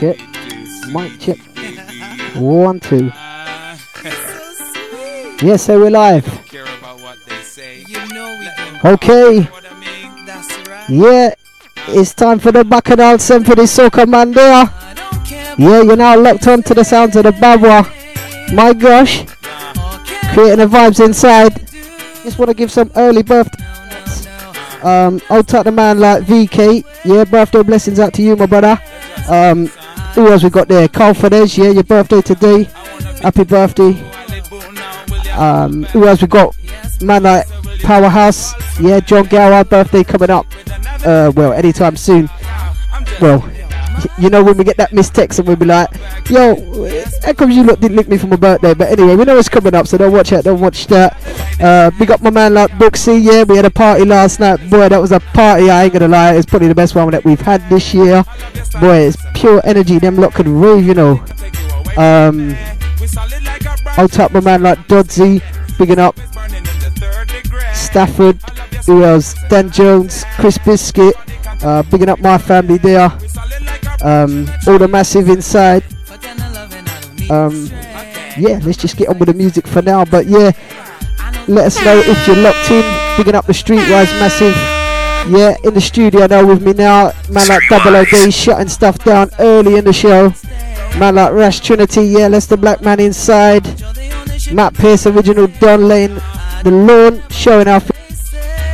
check. Mic. One, two. Yes, so we're live. Okay. Yeah, it's time for the Bacchanal Symphony Soca Man there. Yeah, you're now locked on to the sounds of the Babwah. My gosh. Creating the vibes inside. Just want to give some early birthday. Um, I'll talk the man like VK. Yeah, birthday blessings out to you, my brother. Um, who else we got there? Carl Fernandez. Yeah, your birthday today. Happy birthday. Um, who else we got? Man like Powerhouse. Yeah, John Gower, birthday coming up. Uh, well, anytime soon. Well, you know when we get that text and we'll be like, yo, how come you lot didn't link me for my birthday? But anyway, we know it's coming up, so don't watch that, don't watch that. Uh, big up my man like Booksy, yeah, we had a party last night. Boy, that was a party, I ain't gonna lie, it's probably the best one that we've had this year. Boy, it's pure energy, them lot could rave, you know. Um, I'll tap my man like Dodsy, bigging up Stafford, who else? Dan Jones, Chris Biscuit, uh, bigging up my family there. Um, all the massive inside. Um, yeah, let's just get on with the music for now. But yeah, let us know if you're locked in. Bigging up the Streetwise massive. Yeah, in the studio now with me now. Man like Double OD shutting stuff down early in the show. Man like Ras Trinity, yeah, let's the black man inside. Matt Pearce, original Don Lane, the lawn showing our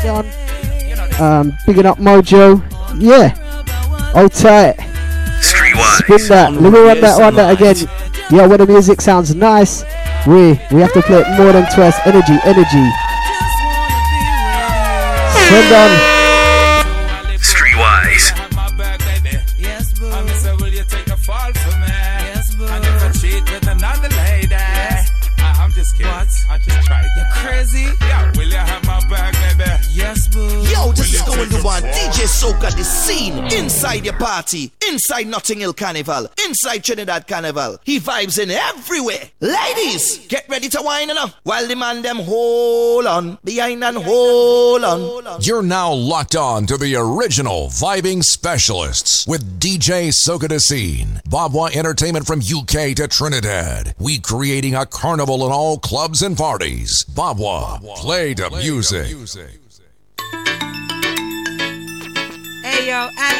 down. Um, bigging up Mojo, yeah. Hold tight. Spin that. Let me run that, run that again. Yeah, when the music sounds nice, we we have to play it more than twice. Energy, energy. Send on. One DJ Soca de Scene inside your party, inside Notting Hill Carnival, inside Trinidad Carnival. He vibes in everywhere. Ladies, get ready to wine enough while the man them hold on behind and hold on. You're now locked on to the original vibing specialists with DJ Soca de Scene. Babwah Entertainment from UK to Trinidad. We creating a carnival in all clubs and parties. Babwah, play the music. Hey,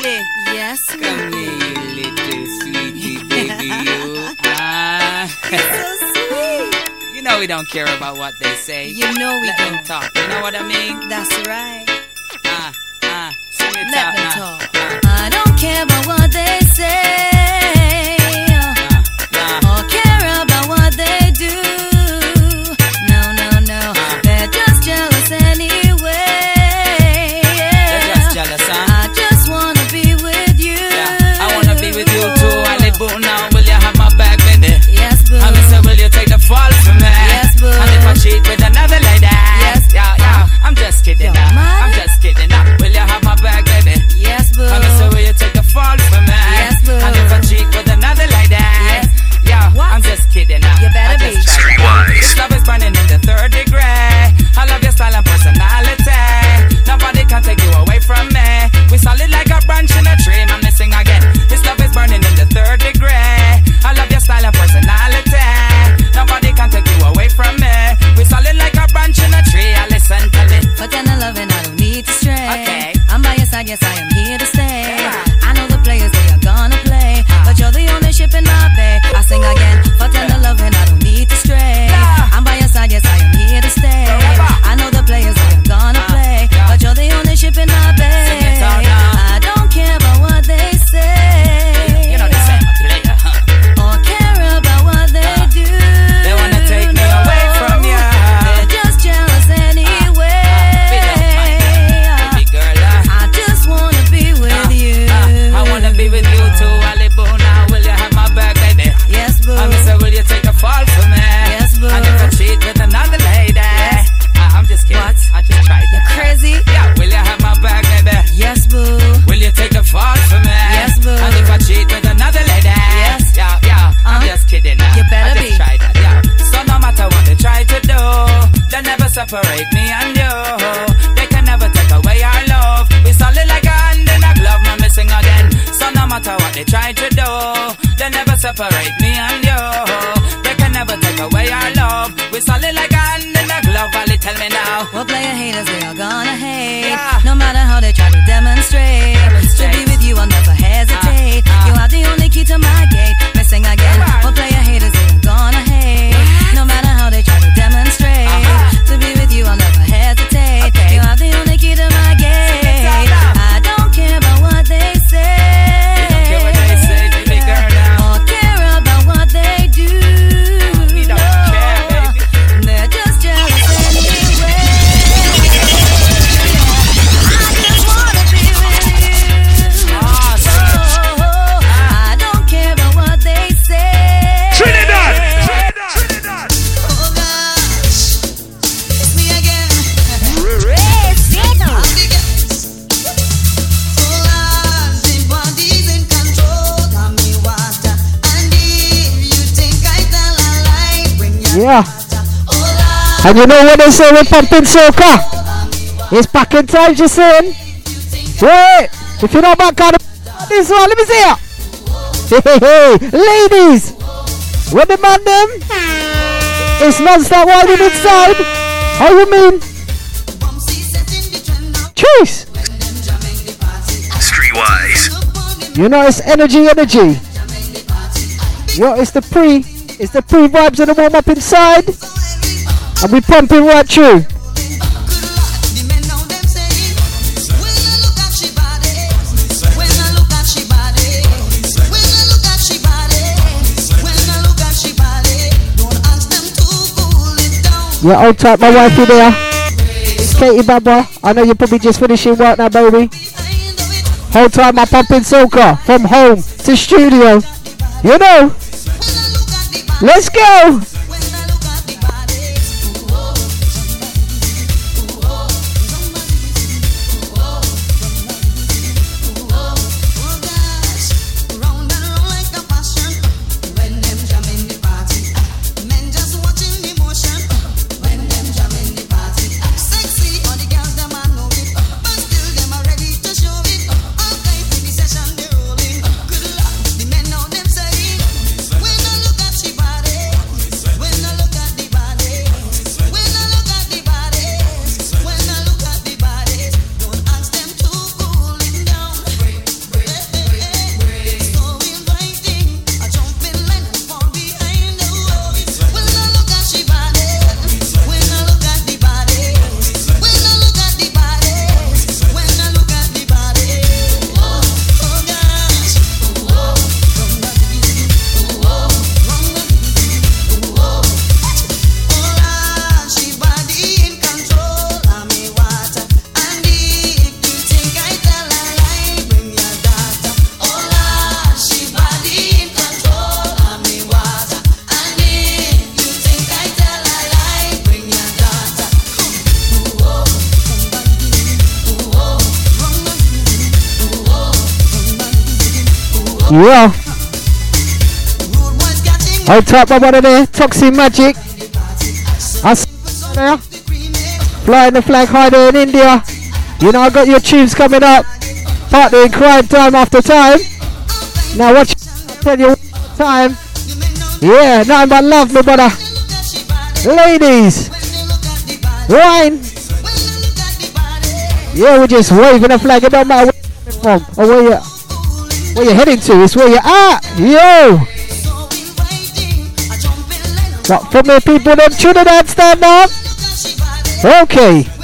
yo, Yes, Come here, you little sweetie baby, you. Ah. so sweet. you know we don't care about what they say. You know we Let don't. talk. You know what I mean? That's right. Ah, ah. Sing it Let out them now. talk. I don't care about what they say. Kidding now. I'm just kidding now. Will you have my back, baby? Yes, boo. I'm say, will you take the fall for me? Yes, boo. And if I cheat with another lady? Yes. Yeah, What? I'm just kidding And you know what they say with pumping soca? It's back in time, just saying. Wait, if you know back on this one, let me see ya. Hey, hey, hey, ladies, when the man them, it's non-stop winding inside. How you mean? Cheese. Streetwise. You know it's energy, energy. Yo, it's the pre, it's the pre vibes and the warm up inside, and we pumping right through. Yeah, hold tight, my wife wifey there. Katie Baba, I know you're probably just finishing work now, baby. Whole time I'm pumping soca from home to studio. You know, let's go. Yeah. Hold tight, my brother there. Toxic Magic. I see there. Flying the flag high there in India. You know, I got your tunes coming up. Partnering crime time after time. Now, watch. I tell you one time. Yeah, nothing but love, my brother. Ladies. Wine. Yeah, we're just waving a flag. It don't matter where you're from or where you where you're heading to. It's where you're at. Yo. But for me people them Trinidad stand up. Okay.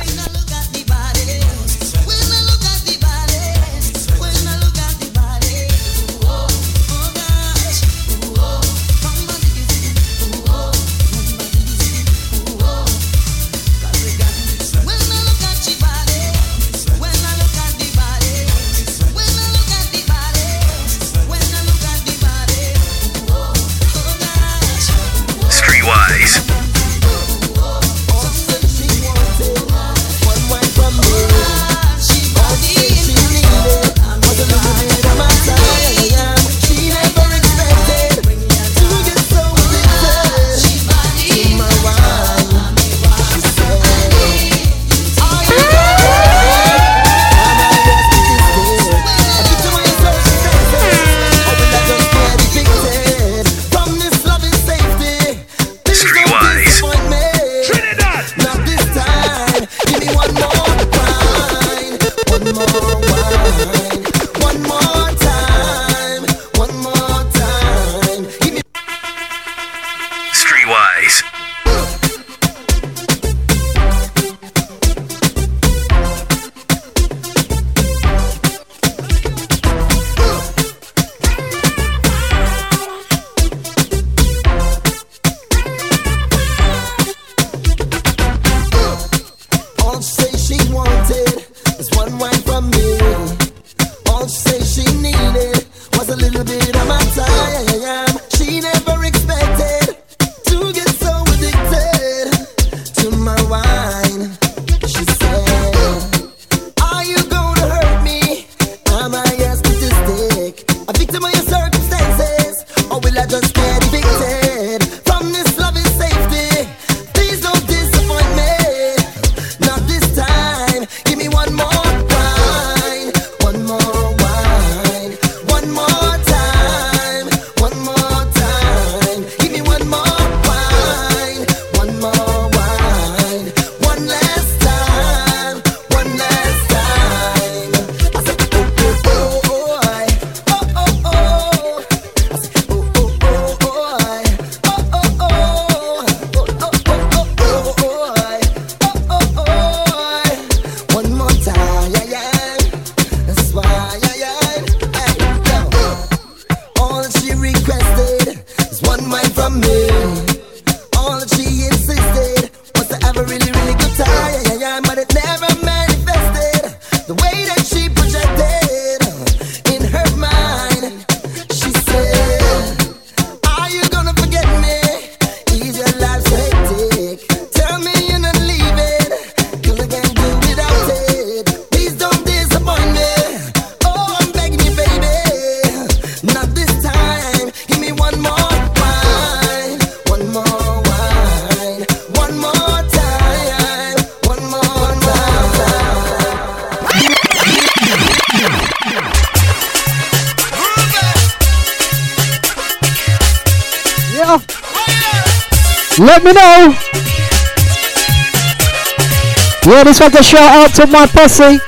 Yeah, a shout out to my pussy.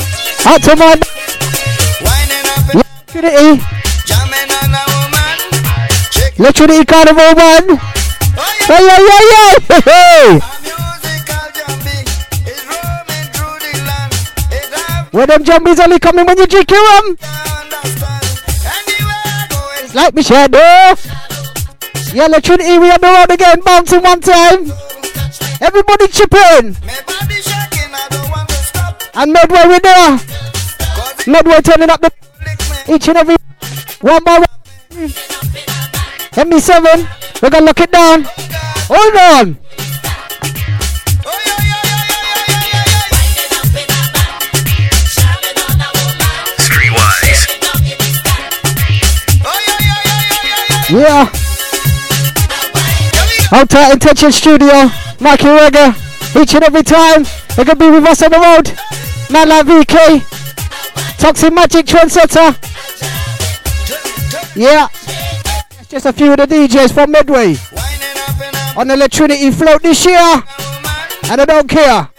Out to my Trinity. La Trinity Carnival man. Hey, yeah, yeah, yeah. Hey. Where them jumbies only coming when you drink your rum? It's like me shadow. Yeah, let Trinity, we on the road again, bouncing one time. Everybody chip in. And Medway we there. Medway turning up the each and every one by one. MB7, we're gonna lock it down. Hold on. Yeah. Out to Intention Studio, Mikey Regger, each and every time They're going to be with us on the road. Like VK, Toxic Magic Trendsetter. Yeah, just a few of the DJs from Medway on the Trinity float this year, and I don't care.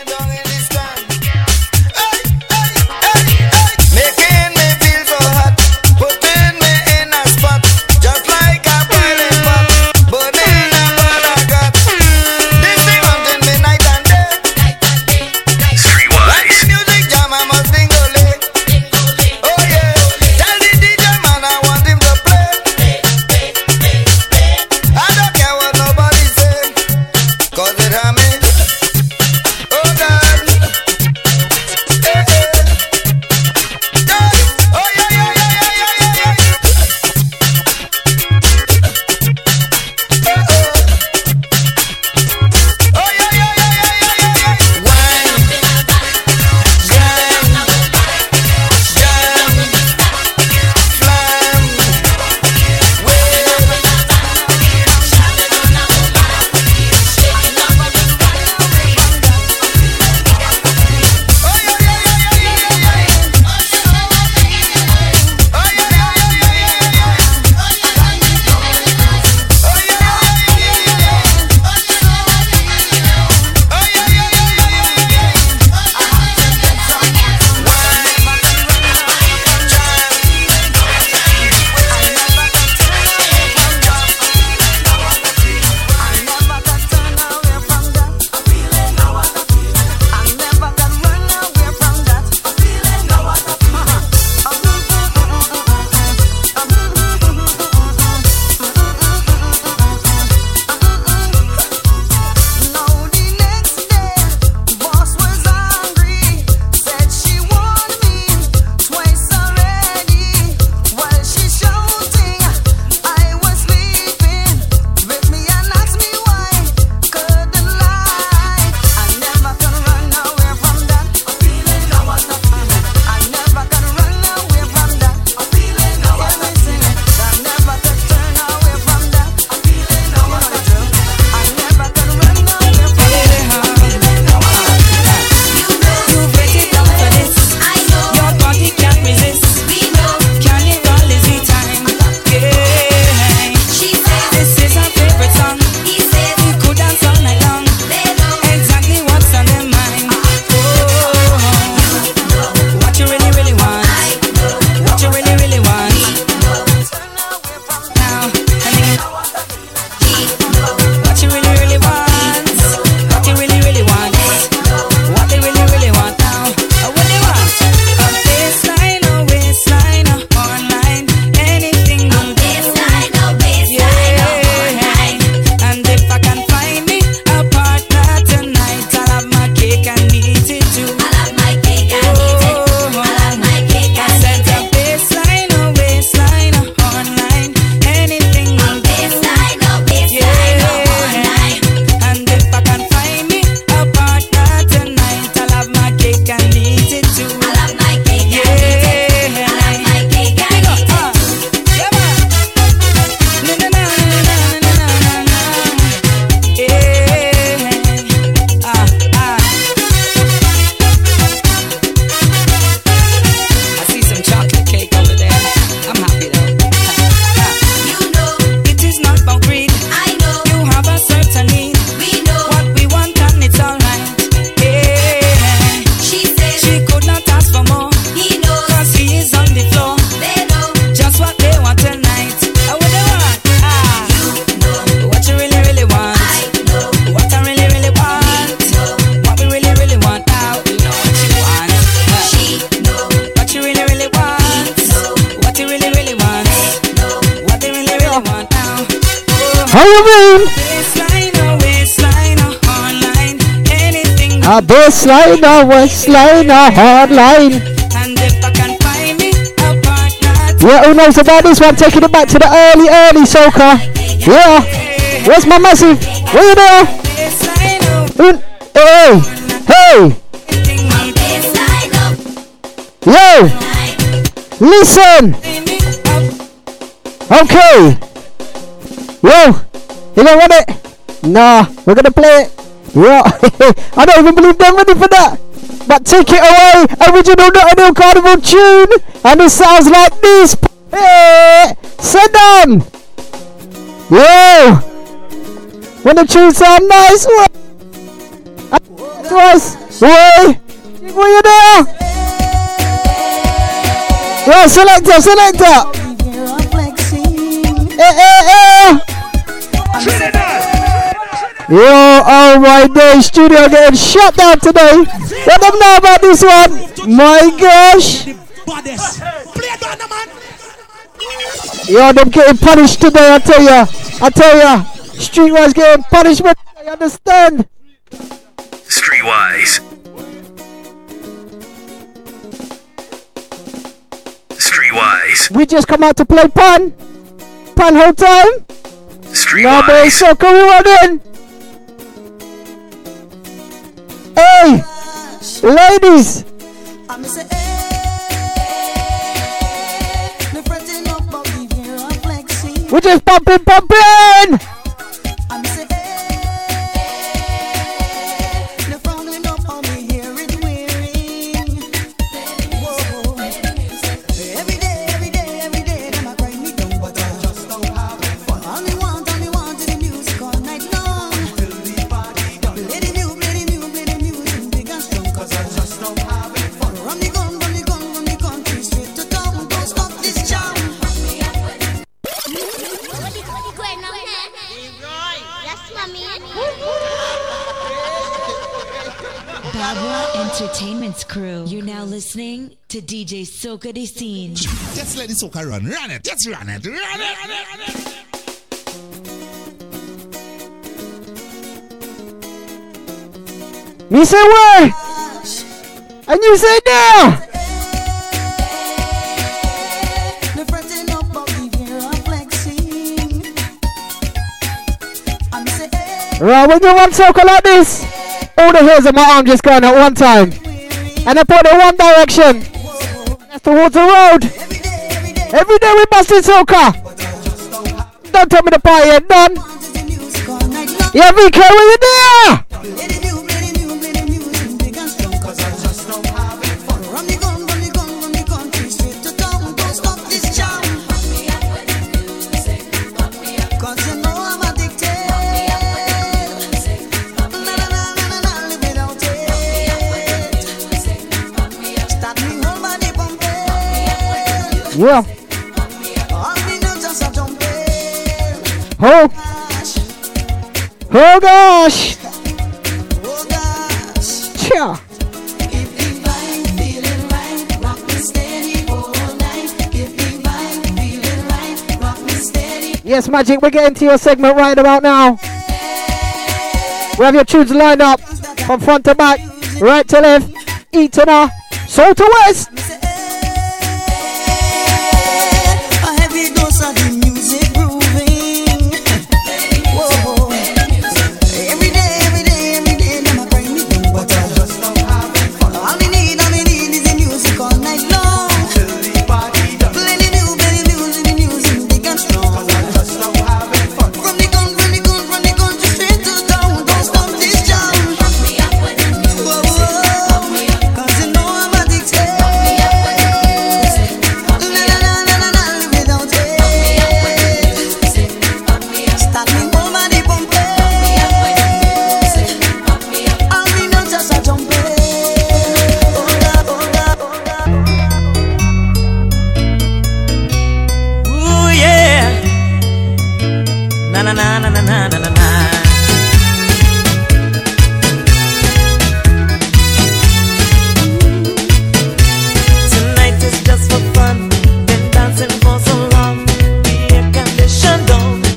Baseline, a waistline, a hardline. And if I can find me a partner, Yeah, who knows about this one? Taking it back to the early, early soca. Yeah. Where's my massive? Where you there? Hey, hey, yo, listen. Okay. Yo, you don't want it? Nah, we're gonna play it. Yeah, I don't even believe they're ready for that. But take it away, original Notting Hill Carnival tune, and it sounds like this. Hey, sit down. Yo, when the tune sound nice, what? Twice, wait, were you there? Yo, selector, selector. Eh, eh, eh. Yo, oh my days, studio getting shut down today. Let them know about this one. My gosh. Baddest. Play it on the man. Yo, them getting punished today, I tell ya. I tell ya. Streetwise getting punishment. I understand. Streetwise. Streetwise. We just come out to play pun. Pun whole time. Streetwise. No, boy, Streetwise. soca we running. Hey, ladies. We just pumping, pumping. Entertainment's crew. You're now listening to DJ Soca de Scene. Let's let the soca run. Run it. Let's run it. Run it. Run it. Run it. Me say where? And you say there. Right, when you want circle like this, all the hairs on my arm just going at one time. And I point in one direction. That's towards the road. Every day we busting soca. Don't tell me the party ain't done. Yeah, VK, where you there? Yeah. Oh. Gosh Oh gosh. Yeah. Yes, Magic, we're getting to your segment right about now. We have your tunes lined up from front to back, right to left, east to north, south to west.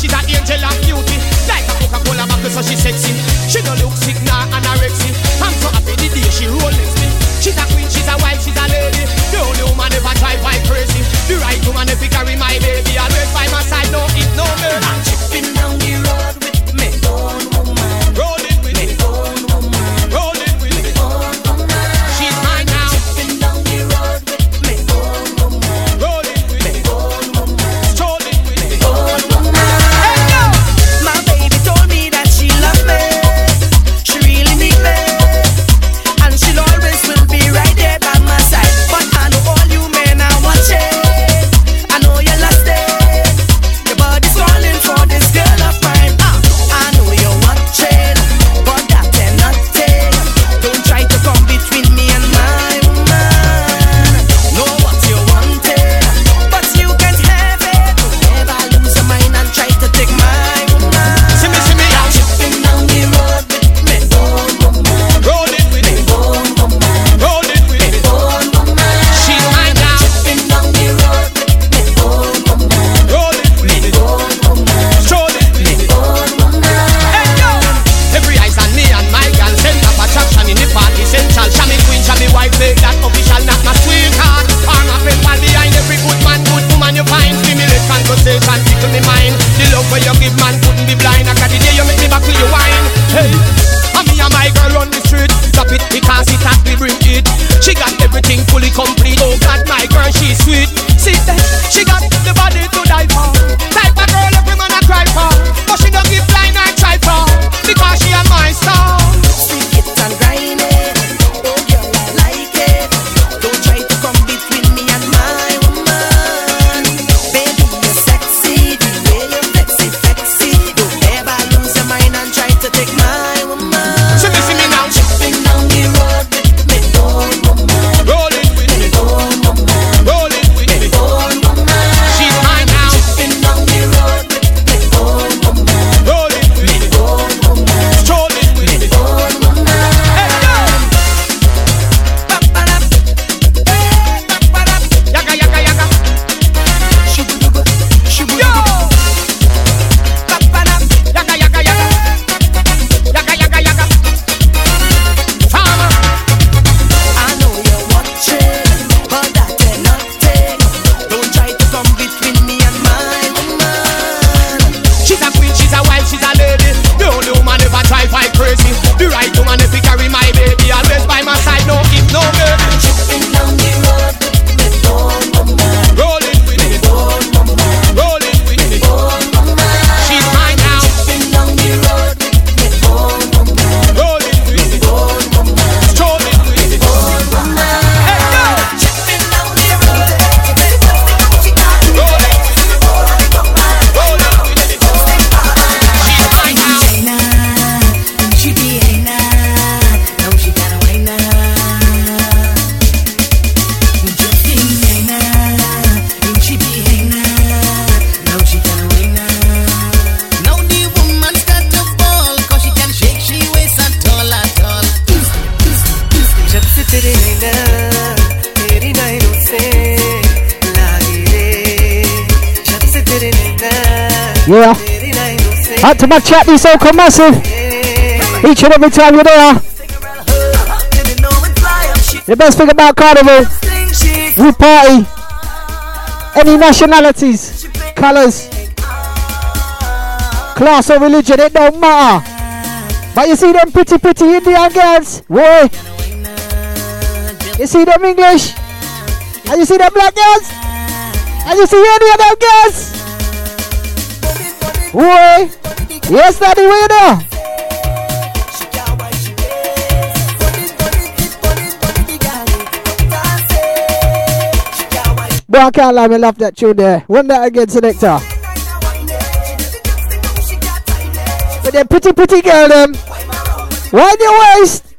She's an angel of beauty. Like a Coca-Cola bottle, so she sexy. She don't look sick, nah, anorexic. I'm so happy the day she roll next me. She's a queen, she's a wife, she's a lady. The only woman ever drive by crazy. The right woman if carry my baby. Always by my side, no, it no murder. Yeah. Out to my chat, these so called massive. Each and every time you're there. The best thing about Carnival, we party. Any nationalities, colours, class or religion, it don't matter. But you see them pretty, pretty Indian girls, where? You see them English, and you see them black girls, and you see any of them girls. Boy, yes, daddy, where you there? Boy, I can't lie, me love that tune there. Run that again, selector. But them pretty, pretty girl, them. Wind your waist.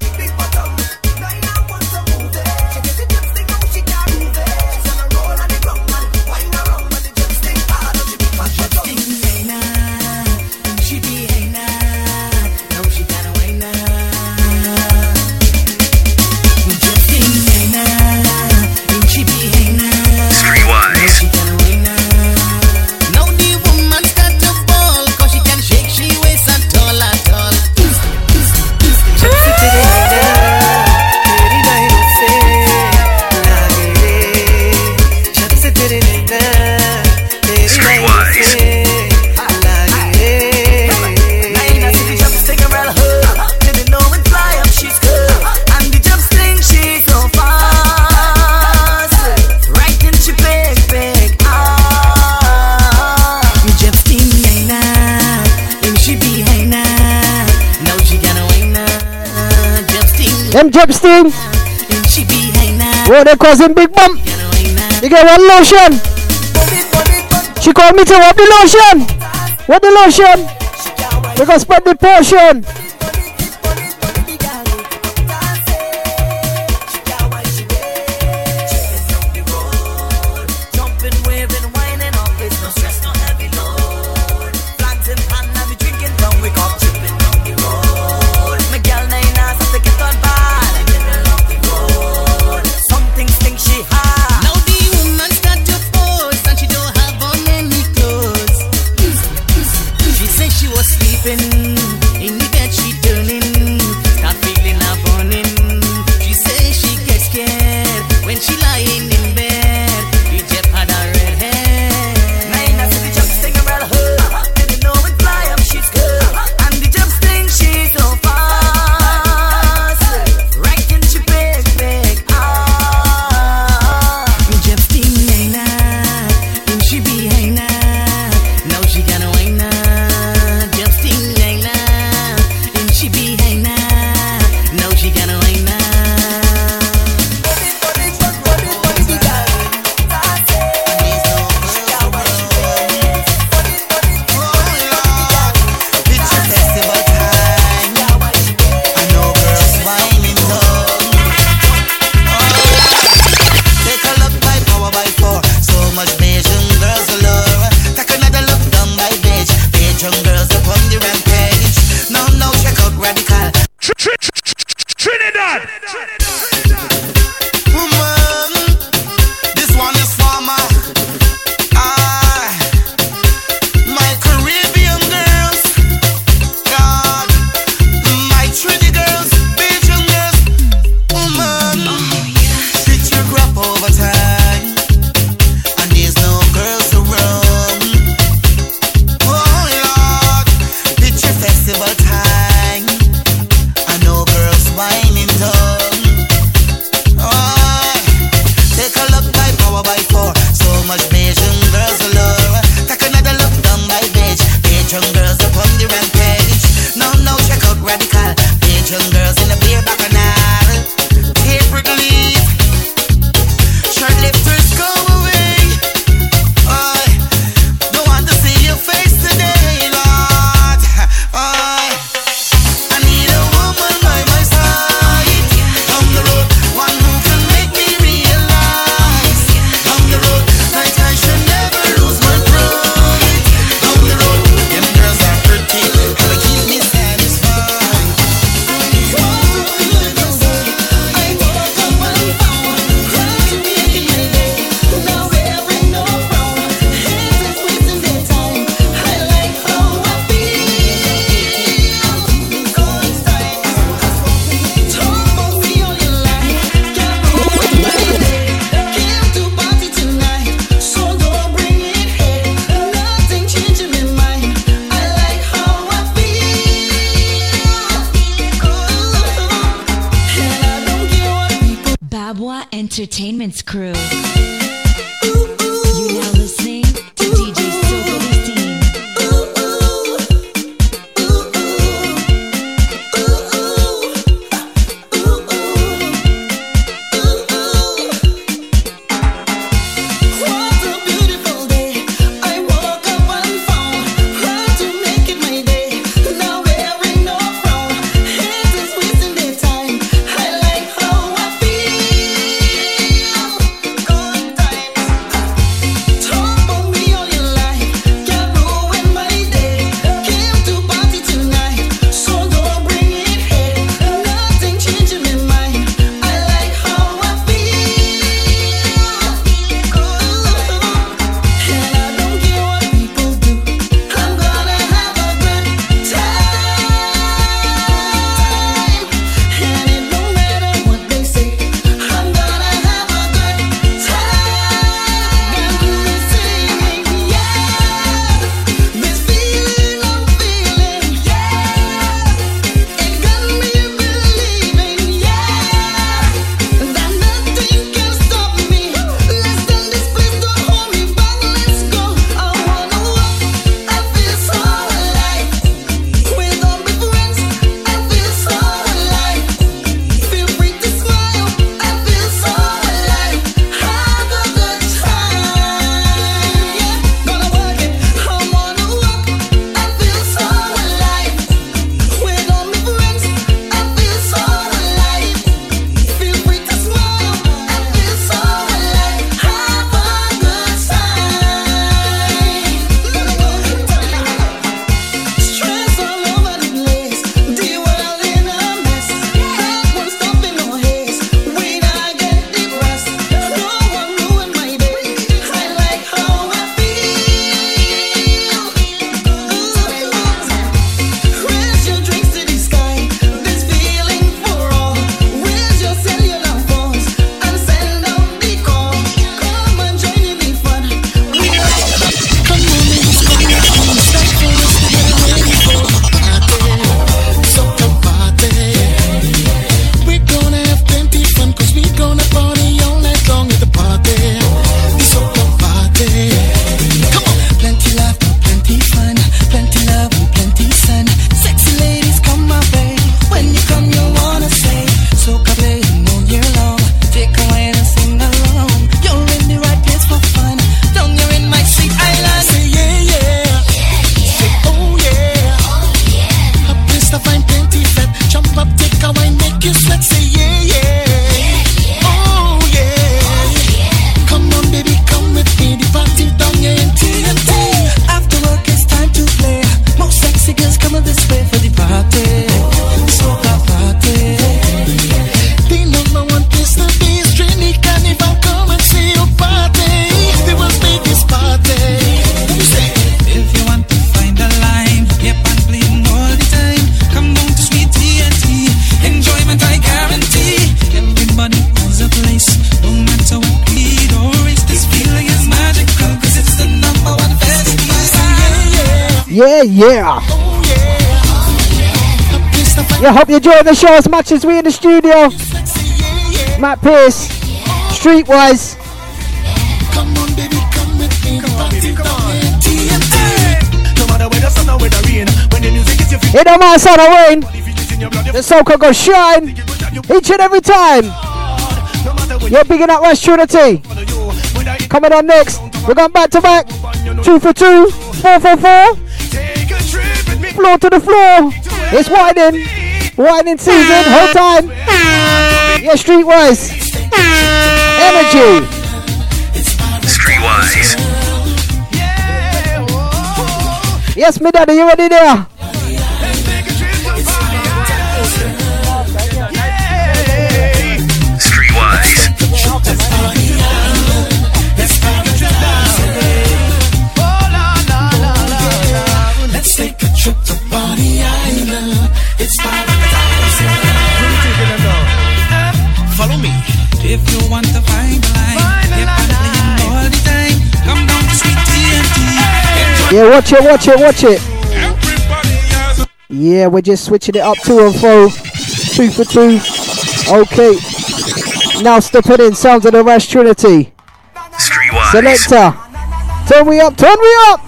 Them Haina What they him Big Bump. You get one lotion. She called me to what the lotion. What the lotion? Gonna spread the potion. Hope you're enjoying the show as much as we in the studio. Matt Pearce, Streetwise. Come on, baby, come with me. It don't matter sun or rain. The soul could go shine each and every time. You're picking up West Trinity. Coming on next, we're going back to back. Two for two, four for four. Floor to the floor. It's widening. One in season, Hold time. Yeah, streetwise. Energy. Streetwise. Yes, my daddy, you ready there? Yeah, watch it, watch it, watch it. Yeah, we're just switching it up to and fro. Two for two. Okay. Now step it in. Sounds of the Ras Trinity. Selector. Turn me up, turn me up.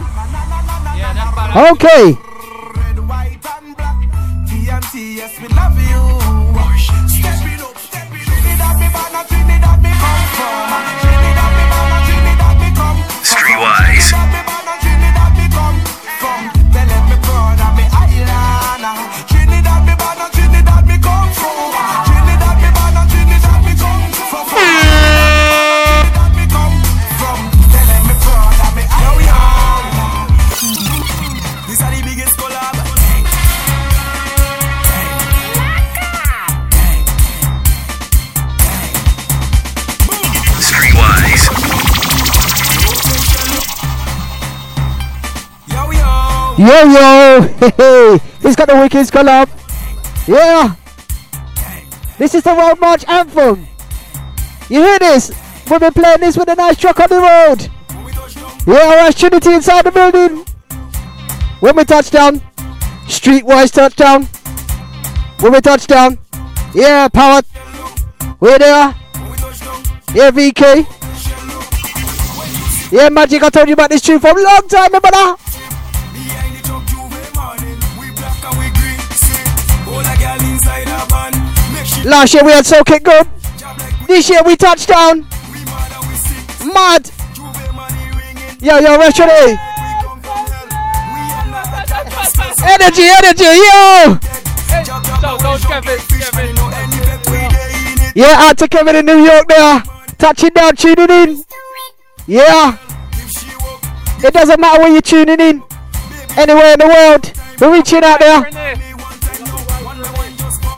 Okay. Yo. Yo hey, hey. he's got the wicked skull up. Yeah. This is the Road March anthem. You hear this? We've been playing this with a nice truck on the road. Yeah, Ras Trinity inside the building. When we touchdown, streetwise touchdown. When we touchdown, yeah, power. We're there. Yeah, VK. Yeah, Magic, I told you about this tune for a long time, remember that? Last year we had so kick good. This year we touchdown. Mad. Yo, yo, rest your day. Energy, energy, yo. Yeah, out to Kevin in New York there. Touching down, tuning in. Yeah. It doesn't matter where you're tuning in. Anywhere in the world. We're reaching out there.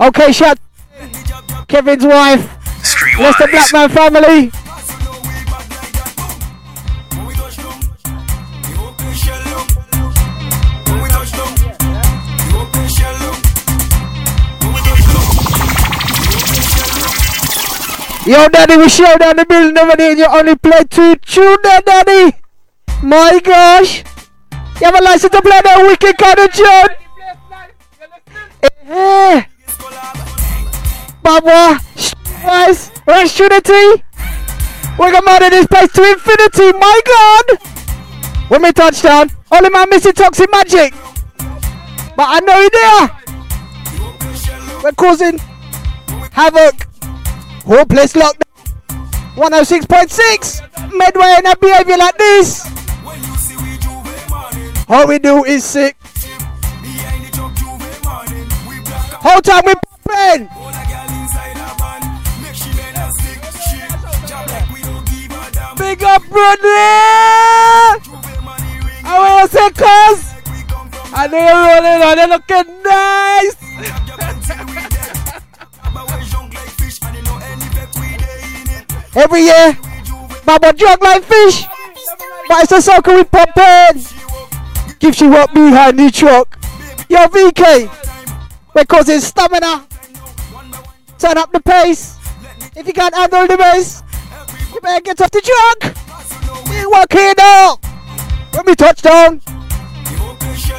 Okay, shout Kevin's wife. That's the Black Man family. Yo, Daddy, we show down the building over there. You only play two tune there, Daddy. My gosh. You have a license to play that wicked kind of tune? Eh. Baba, guys, Ras Trinity. We're gonna murder this place to infinity, my god! When we touchdown, only man missing toxic magic. But I know you there. We're causing havoc. Whole place locked down. 106.6. Medway in a behavior like this. All we do is sick. Whole time we popping. Big up, brother. I want to say, cuz. And they're rolling on, they're looking nice. Every year, Baba jog like fish. But it's a soca we pumping. Gives you up behind the truck. Yo, VK. Because it's stamina. Turn up the pace. If you can't handle the bass, you better get off the truck. You walk here now. When we touchdown.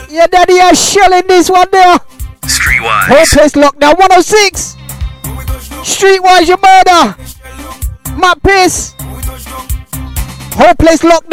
Yeah, daddy is shelling this one there. Streetwise. Whole place locked down 106. Streetwise, your murder. My Pearce. Whole place locked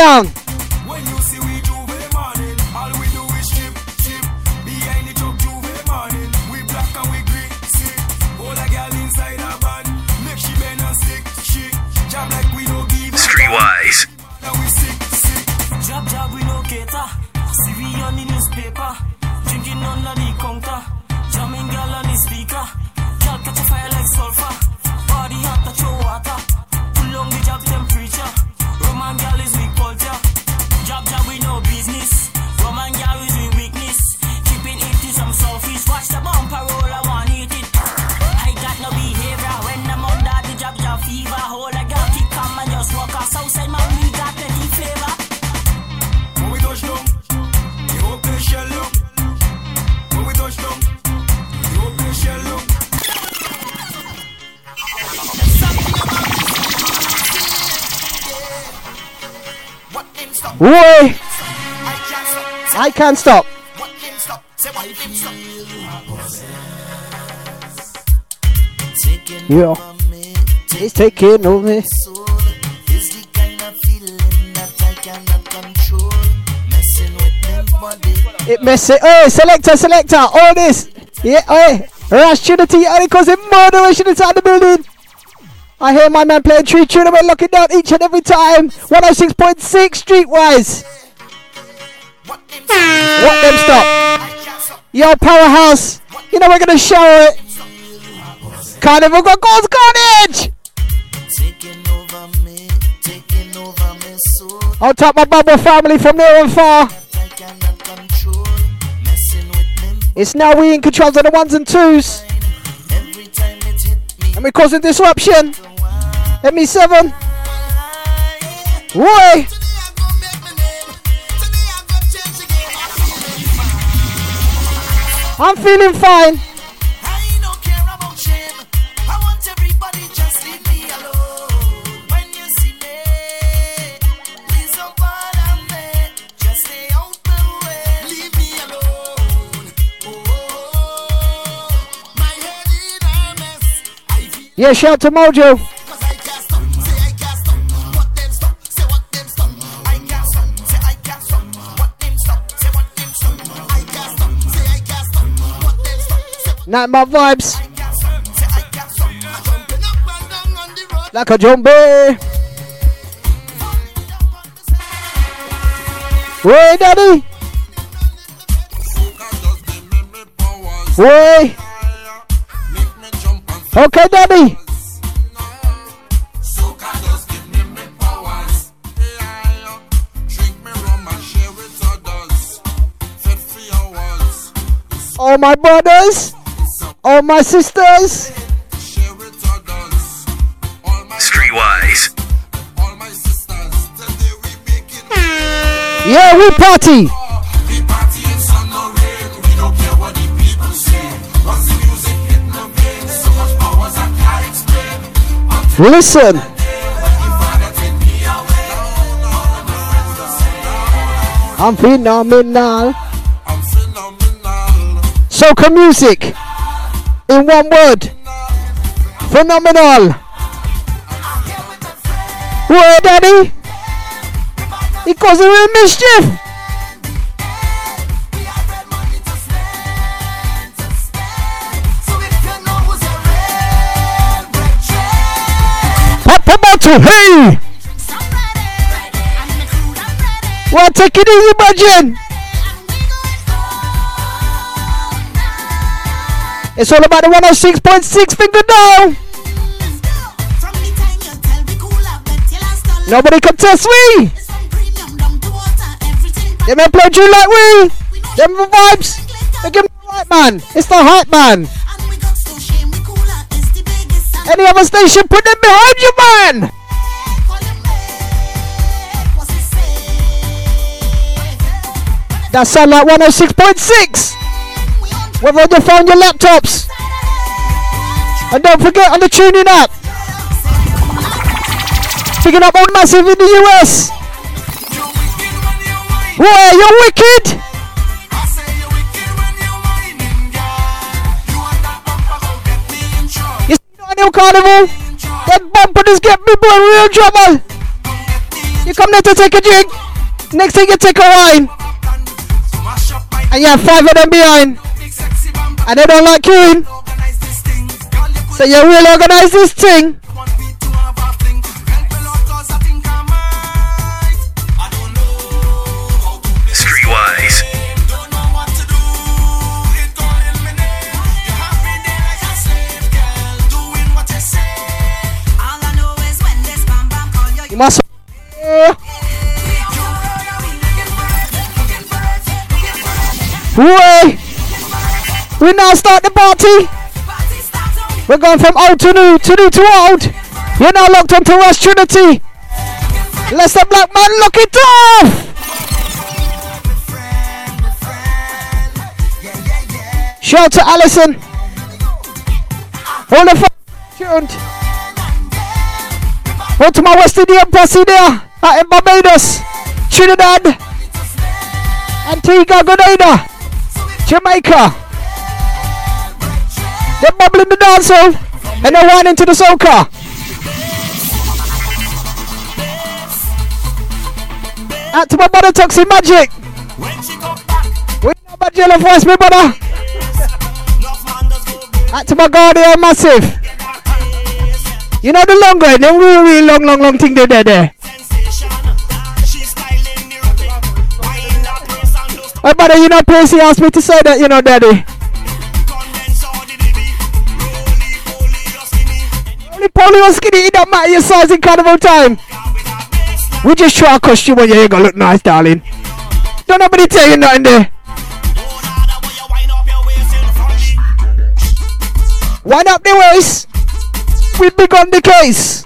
I can't stop. Yeah. It's taking over. soul is the kind of feeling that I cannot control. Messing with them body. It mess it. Oh, selector, selector. All this. Yeah, oh, Ras Trinity. Only cause it moderation inside the building. I hear my man playing Tree Tune. We're locking down each and every time. 106.6 Streetwise. What them stop? Yo, Powerhouse. You know we're gonna show it. Carnival got goals carnage. On top my bubble family from near and far. It's now we in control of the ones and twos. And we're causing disruption. Let me seven. Roy. Mess. feeling fine. Yeah, shout to Mojo. On my vibes. Like a zombie. Way, daddy. Way. Okay, daddy. All my brothers, all my sisters. Streetwise. Yeah, we party. Listen. I'm phenomenal. Soca music. In one word. Phenomenal. Where, daddy? It causes real mischief. Pop a bottle, hey! Well, take it easy, Virgin. It's all about the 106.6 finger down. Nobody can test me. They may play you like we. Them the vibes. They give me the hype man. It's the hype man. Any other station, put them behind you, man. That sound like 106.6. Whether on your phone, your laptops. And don't forget on the tuning app. Picking up on massive in the US. Why, you're wicked. You see that new carnival? Bumper just get people in real trouble. You come there to take a drink. Next thing you take a wine. And you have five of them behind. And they don't like you. So you will organize this thing. Streetwise. You must. Way. We now start the party. We're going from old to new, to new to old. You're now locked onto Ras Trinity. Let's the black man lock it off. Shout to Allison. All the f- tuned. Out to my West Indian posse there out in Barbados, Trinidad, Antigua, Grenada, Jamaica. They're bubbling the dancehall and they're whining to the soca. Out to my brother Toxic Magic. We know about Voice, my brother. Out to my Guardian Massive. You know the long ride, them really, really long, long, long thing they there, there. Hey, brother, you know, Percy asked me to say that, you know, daddy. Polly was skinny, don't matter your size in carnival time. We just try a costume on you, you gonna look nice, darling. Don't nobody tell you nothing there. Wind up the waist. We big on the case.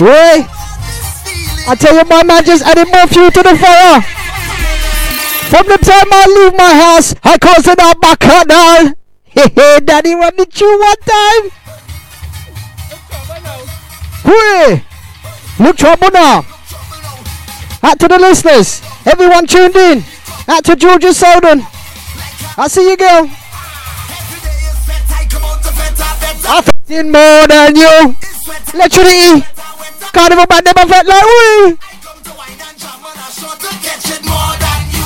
Way. I tell you, my man just added more fuel to the fire. From the time I leave my house, I cause it out back canal. Hey, hey, daddy run the tune one time. Way. Look trouble now. Out to the listeners. Everyone tuned in. Out to Georgia Soden. I see you, girl. I fit in more than you. Literally. Carnival band never felt like we.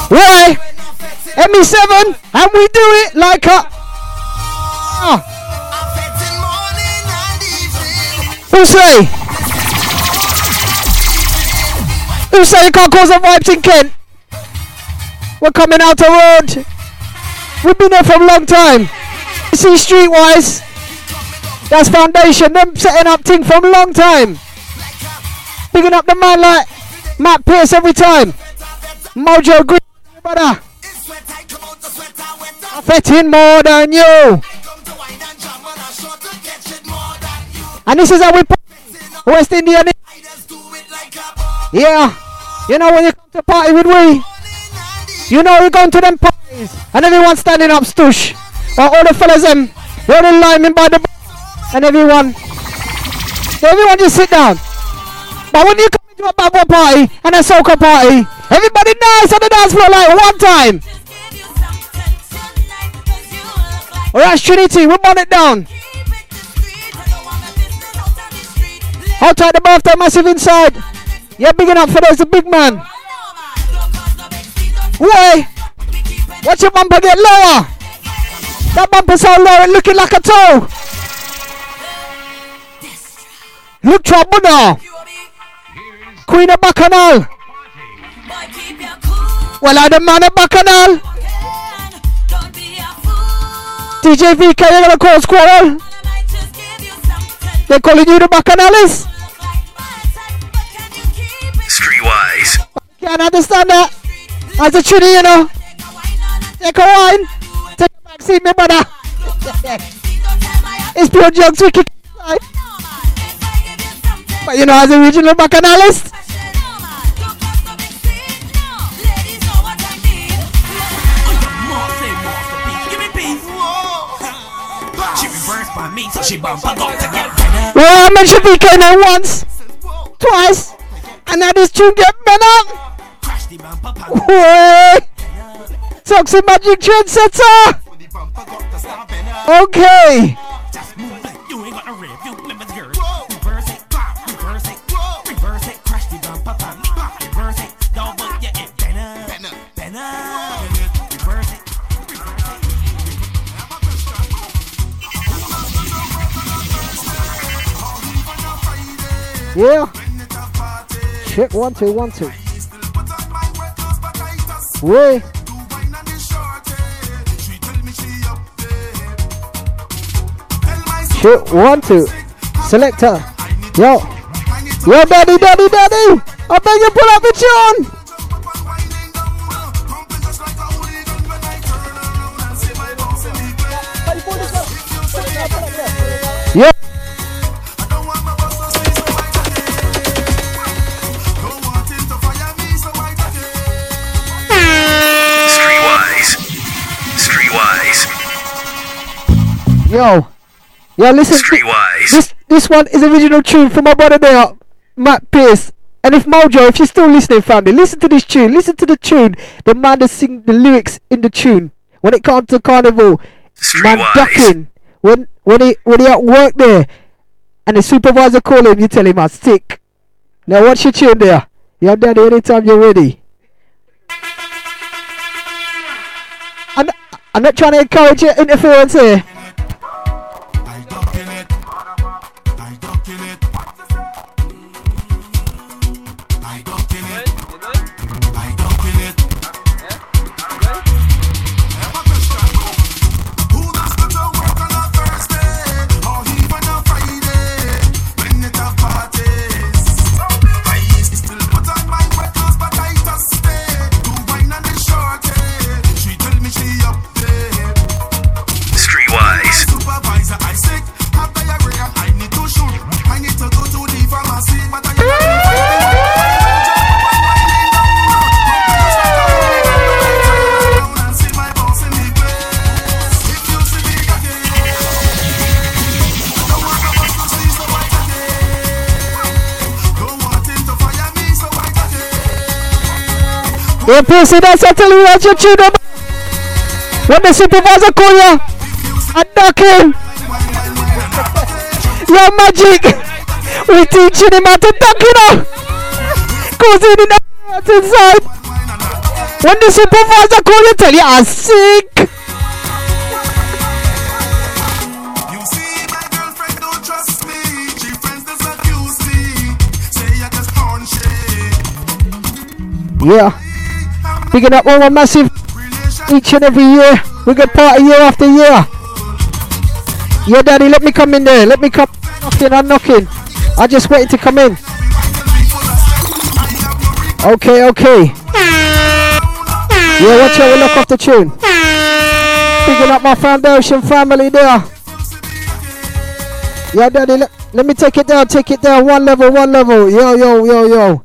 Why? ME7 and we do it like a. Ah. Who say? Who say you can't cause a vibes in Kent? We're coming out the road. We've been there for a long time. You see, streetwise, that's foundation. Them setting up thing from a long time. Picking up the man like Matt Pearce every time. Mojo Green, brother. I fit in more than you. And this is how we West Indian. Yeah. You know when you come to party with we, you know we're going to them parties and everyone standing up stush. While all the fellas them, they're in line by the and everyone, everyone just sit down. But when you come into a bubble party and a soca party, everybody nice on the dance floor like one time. Alright, Trinity, we burn it down. How tight the bathtub massive inside? Yeah, big enough for those the big man. Why? Watch your bumper get lower. That bumper so low, it looking like a toe. Look trouble now. Queen of Bacchanal. Well, I the man of Bacchanal. DJ VK, you're gonna cause quarrel. They're calling you the Bacchanalist. Streetwise. Can't understand that. As a trinity, you know. Take a wine. Take a back seat, my brother. it's pure jokes we kick. But you know, as a original bacchanalist. Well, I mentioned VK now once, twice, and now this tune get better. Wait. Toxic Magic Trendsetter. Okay. One two one two. Way. Check one two. Selector. Yo. Yo, daddy, daddy, daddy. I beg you pull up the tune. Yo, listen. Streetwise. This this one is original tune from my brother there, Matt Pearce. And if Mojo, if you're still listening, family, listen to this tune. Listen to the tune. The man that sing the lyrics in the tune. When it comes to carnival, man ducking. When when he when he at work there, and the supervisor call him, you tell him I'm sick. Now what's your tune there? Yo, daddy, anytime you're ready. I'm, I'm not trying to encourage your interference here. Yeah, pussy, that's I tell you what you tune up. When the supervisor call you, I knock him. Yo, magic. We teaching him how to duck, you know. Cause he didn't know what's inside. When the supervisor call you, tell you I'm sick. Trust me, she friends just accuse me. Say I just horn shake. Yeah. Picking up all my massive each and every year. We get party year after year. Yeah, daddy, let me come in there. Let me come knocking, I'm knocking. I just waited to come in. Okay, okay. Yeah, watch out, we look off the tune. Picking up my foundation family there. Yeah, daddy, let, let me take it down, take it down. One level, one level. Yo, yo, yo, yo.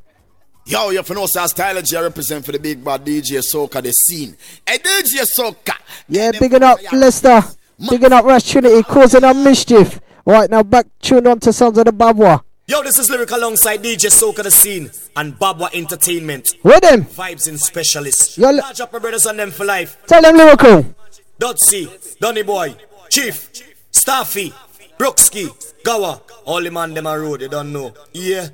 Yo, you know say Style G represent for the big bad DJ Soca de Scene. Hey DJ Soca. Yeah, bigging up Leicester, bigging up Ras Trinity, causing a mischief. Right now, back tuned on to Sons of the Babwah. Yo, this is Lyric alongside DJ Soca de Scene and Babwah Entertainment. Where them? Vibes and specialists. Yo, Large up my brothers on them for life. Tell them lyrical. Dotsy, Donny Boy, Chief, Staffy, Brookski, Gawa. All the man them a road, they don't know. Yeah.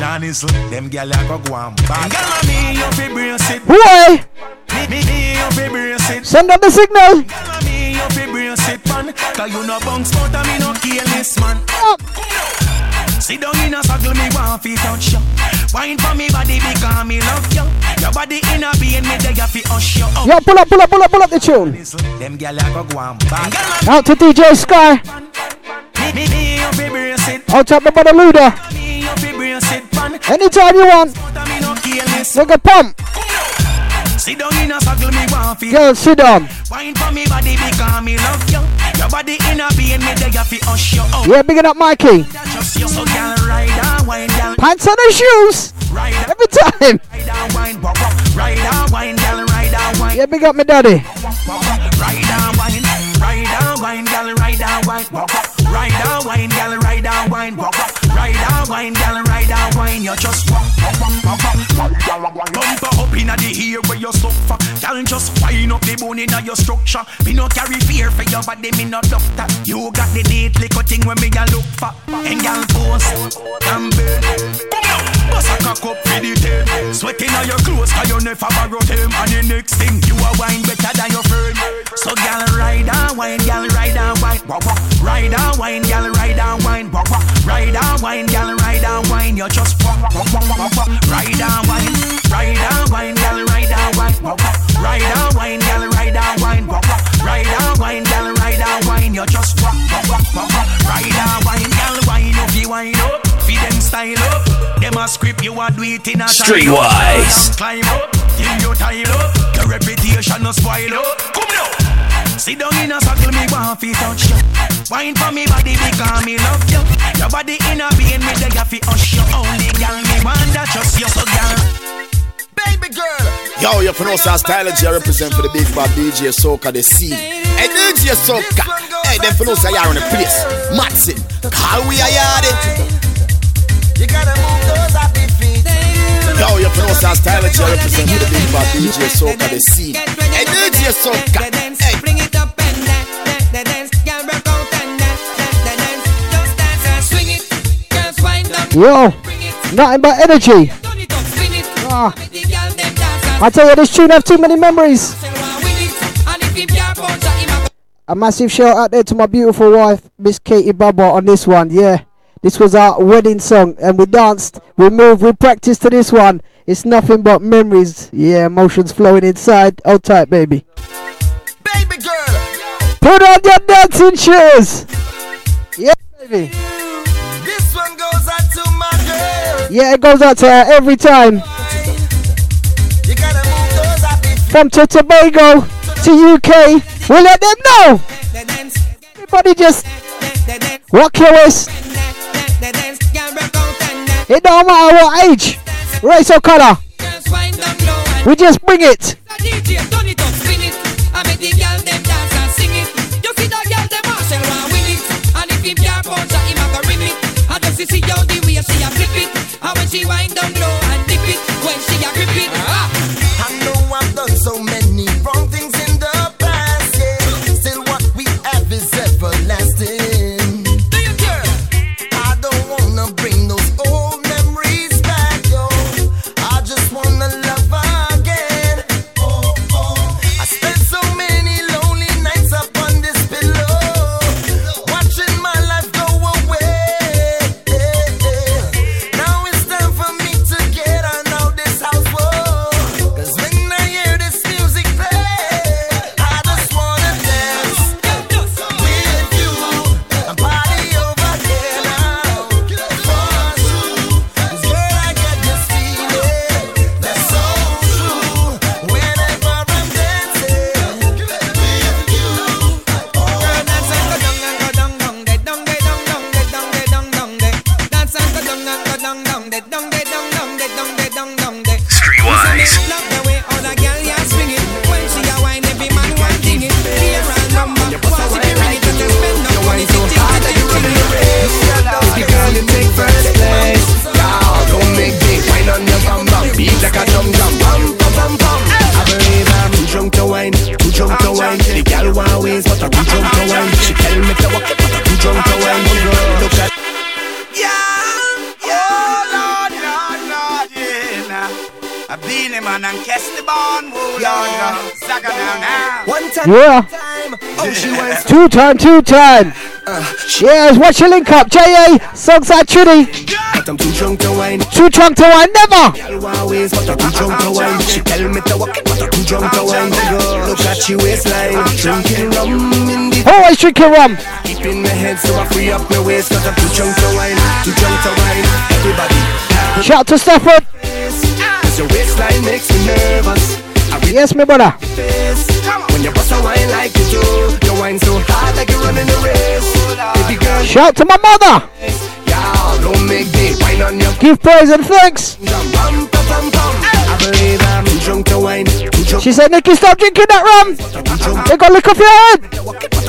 Janice, them gyal a go go and bad. Gyal a me, you fi brace it. Why? Me, me, me, you fi brace it. Send out the signal. Gyal a me, you fi brace it, man. Cause you no bounce out and me no careless, man. Sit down in a circle, me want fi touch you. Wine for me body because me love you. Your body in a being me there fi hush you. up. Yo, pull up, pull up, pull up, pull up the tune. Them gyal a go go and bad. Out to DJ Sky. Me, me, me, you fi brace it. Out to my brother Luda. Me, you fi brace it, man. Anytime you want. Careless. Nigga pump. Sit down in a circle, me want fi. Girl, sit down. Wine for me body because me love you. Your body in a being me there fi hush you. up. Yeah, bigging up Mikey. So gyal ride and wine, gyal. Pants on the shoes. Ride Every time. ride and wine, walk up. Ride and wine, gyal. Ride and wine. Yeah, big up my daddy. Ride and wine. Ride and wine, gyal. Ride and wine, walk up. Ride and wine, gyal. Ride and wine, walk up. Ride and wine, gyal. And wine. You just walk, walk, walk, walk, walk. Bumper up inna the ear where you suffer. Gyal just wind up the bone inna your structure. Me no carry fear for your body, me no doctor. You got the neat little thing when me a look for. And gyal pose and burn. Bust a cock up for the tail. Sweating on your clothes cause you never borrow them. And the next thing you a wine better than your friend. So gyal ride and wine, gyal ride and wine. Walk, walk. Ride and wine, gyal ride and wine. Walk, walk. Ride and wine, gyal ride and wine. You just walk, walk, walk, walk, walk. Ride and wine, ride and wine, gyal ride and wine. Walk. Ride and wine, gyal ride and wine. Walk. Ride and wine, gyal ride and wine. You just walk, walk, walk, walk. Ride and wine, gyal wine up, you wine up. Feed them style up. Them a script, you a do it in a Streetwise. Climb up, till you tile up. Your reputation no spoil up. Come now. Sit down in a circle, me want fi touch you. Wine for me body because me love you. Your body in a being me there fi hush you. Only girl me want that just you so girl. Baby girl. Yo, you know say Style G represent for the big bad DJ Soca de Scene. Hey DJ Soca. Hey, them for know say you're on the place. Maxim. Call we a yard You gotta move those happy feet. Yo, you know say Style G represent for the big bad DJ Soca de Scene. Hey DJ Soca. Hey. Bring it up and dance, dance, dance, girl rock out and dance, dance, dance, just dance and swing it, girls wind up, Yo, nothing but energy. Ah, make the girl them dance and I tell you, this tune have too many memories. say one with it, and if him can't bounce, him a massive shout out there to my beautiful wife, Miss Katie Bubba, on this one. Yeah, this was our wedding song, and we danced, we moved, we practiced to this one. It's nothing but memories. Yeah, emotions flowing inside. Hold tight, baby. Baby girl. Put on your dancing shoes. Yeah, baby. This one goes out to my girl. Yeah, it goes out to her every time. From to Tobago to UK, we let them know. Everybody just rock your waist. It don't matter what age, race or color. We just bring it. Two time, two time. Yes, watch your link up, JA. Songs like Trinity. I'm too drunk to wine. Too drunk to wine, never. Girl always, but I'm too drunk to wine. She tell me to walk but I'm too drunk to wine. Look at your waistline, drinking rum in the Always drinking rum. Keeping my head so I free up my waist Cause I'm too drunk to wine, too drunk to wine Everybody Shout to Stafford. Cause your waistline makes me nervous Yes, my brother. When you bust a wine like you do wine so hard like you're running a race Baby girl, Shout to my mother. y'all don't make me wine on your Give praise and thanks. She said, Nicky, stop drinking that rum. too drunk, They got lick off your head.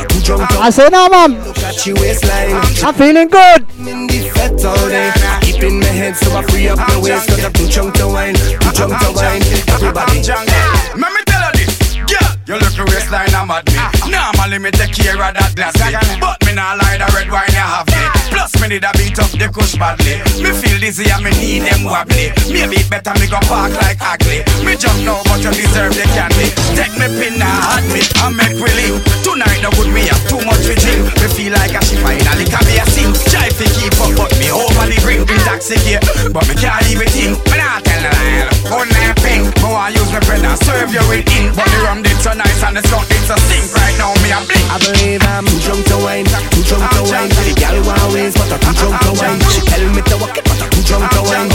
too drunk to I say, no, mum. Look at your waistline I'm feeling good. in the fat all day. Keeping my head so I free up my waist. Cause I'm too drunk to wine, too drunk to wine. Everybody. Let me tell you this, girl. You look a waistline, I'm me. Ah. Normally me take care of that glass, but me not like the red wine you have me. Me need a beat up the kush badly. Me feel dizzy and me need them wobbly. Maybe better me go park like ugly. Me jump now, but you deserve the candy. Take me pin now, me and make we live. Tonight no good me have too much to drink. Me feel like a she finally can be a sing. Try to keep up, but me over the brink. Intoxicate, but me can't even think. Me not tell the lie. One night ping. Me want use my pen and serve you with ink. But the rum did so nice and the song did so stink. Right now me a blink. I believe I'm too drunk to wine, too drunk to wine. The gal always, too drunk to wine. She tell me to walk it, but too drunk to wine.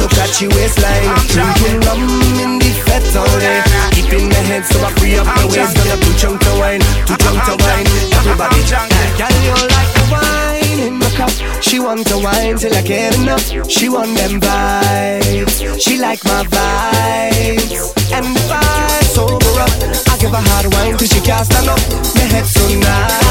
Look at your waistline, drinking rum in the fat all day. Keeping my head so I free up my waist. Cause I'm too drunk to wine, too drunk to wine. Everybody, gal, you like the wine in my cup. She want to wine till I get enough. She want them vibes. She like my vibes. And if I sober up, I give her hard wine till she can't stand up. My head so nice,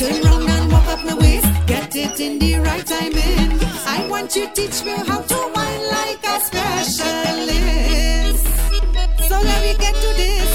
Turn round and walk up my waist, get it in the right timing. I want you to teach me how to wine like a specialist. So let me get to this.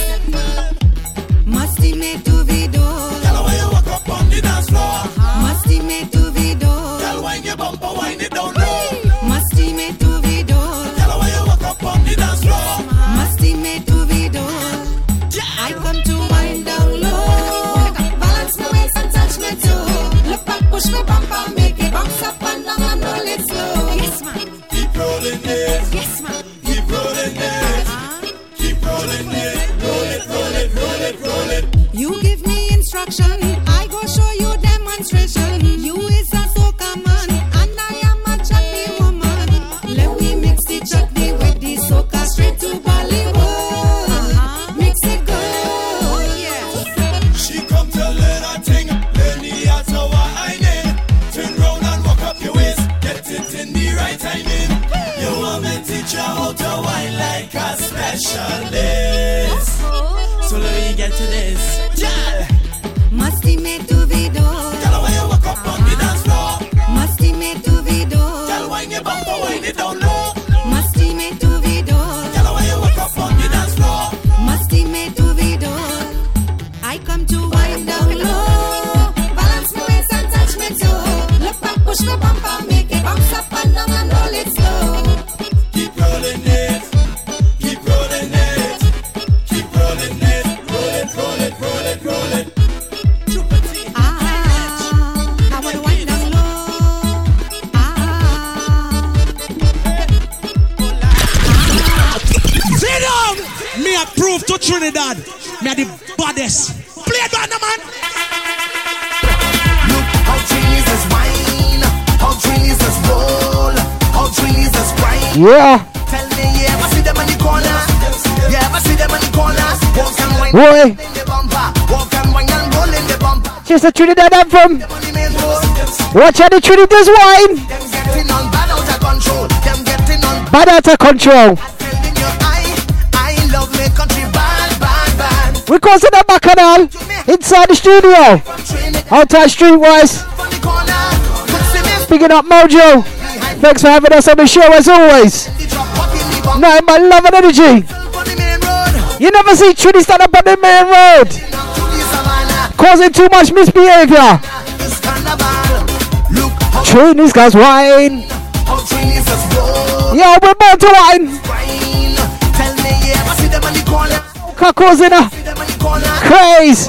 Yeah. Tell me, yeah, I see them in the corner. Yeah, I see them in the corner. Walk and wine in the bumper. Walk and wine and roll in the bumper. The Trinidad I'm from. Watch out the Trinidad's wine. Them getting on bad out of control. Them getting on bad out of control. We're crossing the back canal inside the studio. Outside streetwise. Picking up Mojo. Thanks for having us on the show as always. Now, my love and energy. You never see Trini stand up on the main road, causing too much misbehavior. Trini's got wine. Yeah, we're about to wine. Causing a craze.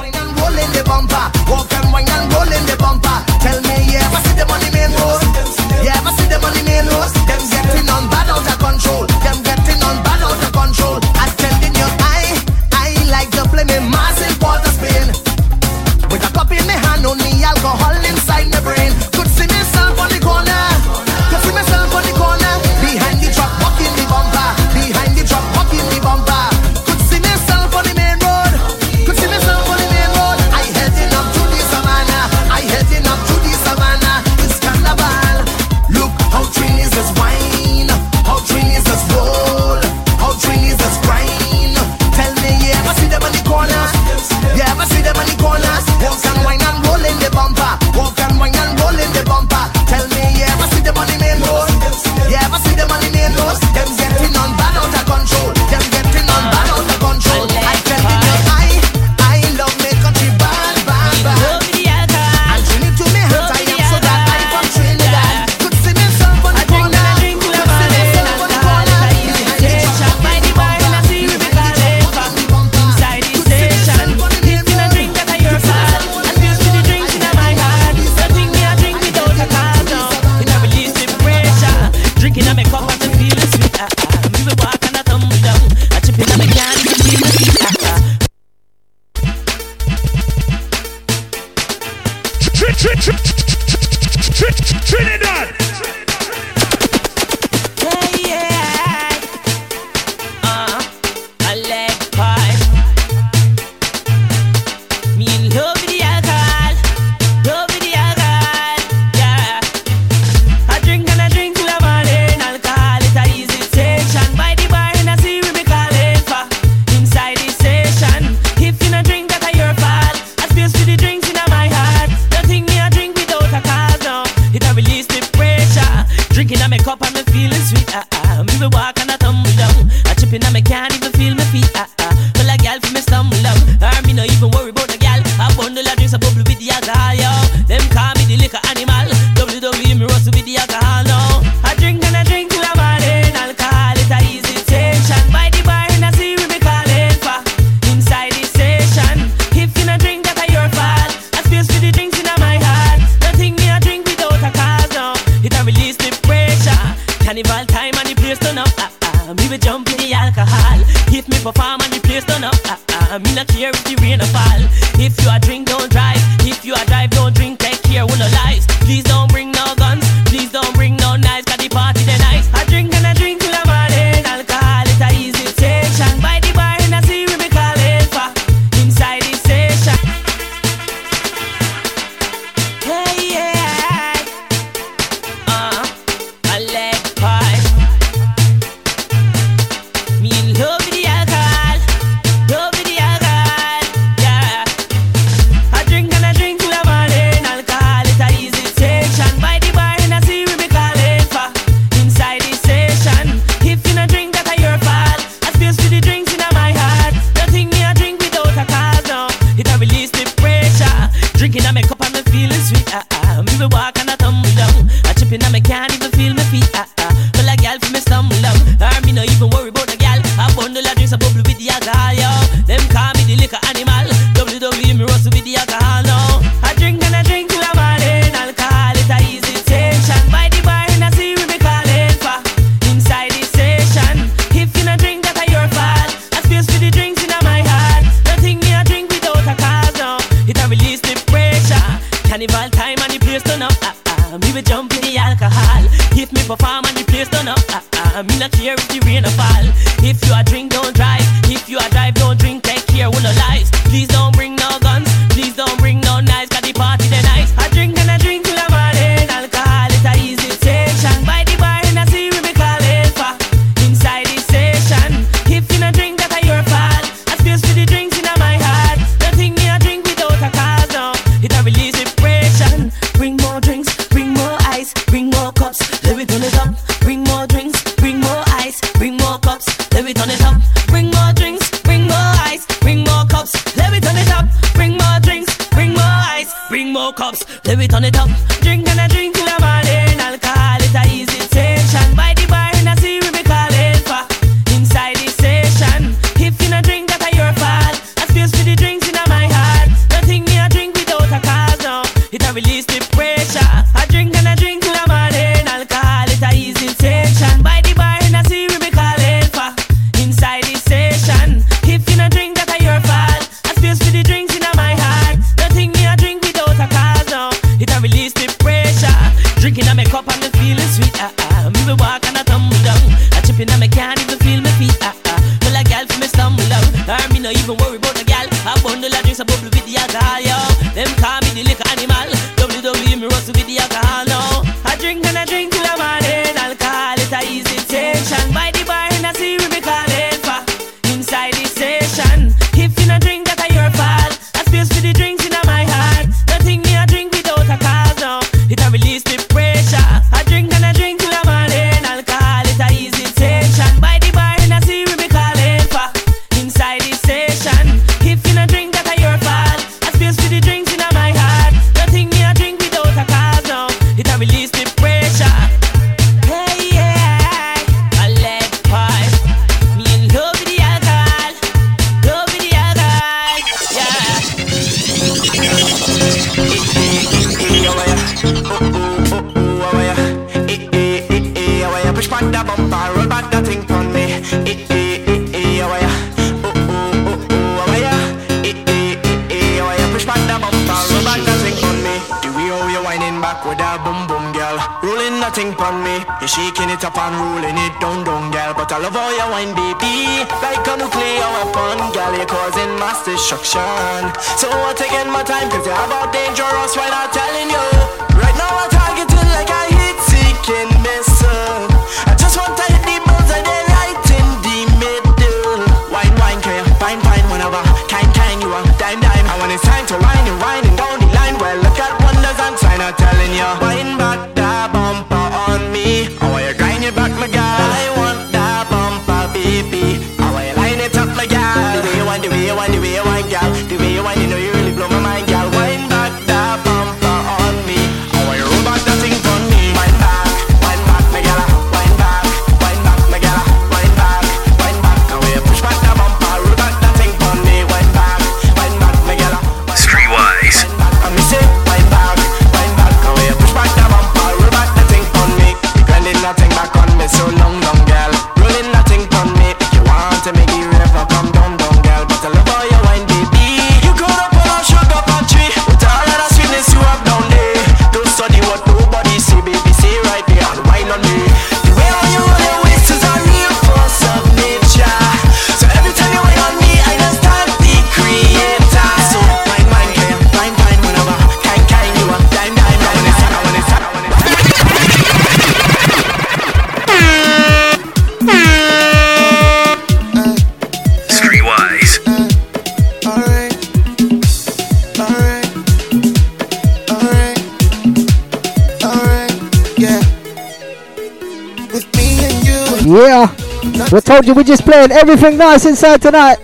Told you we're just playing everything nice inside tonight.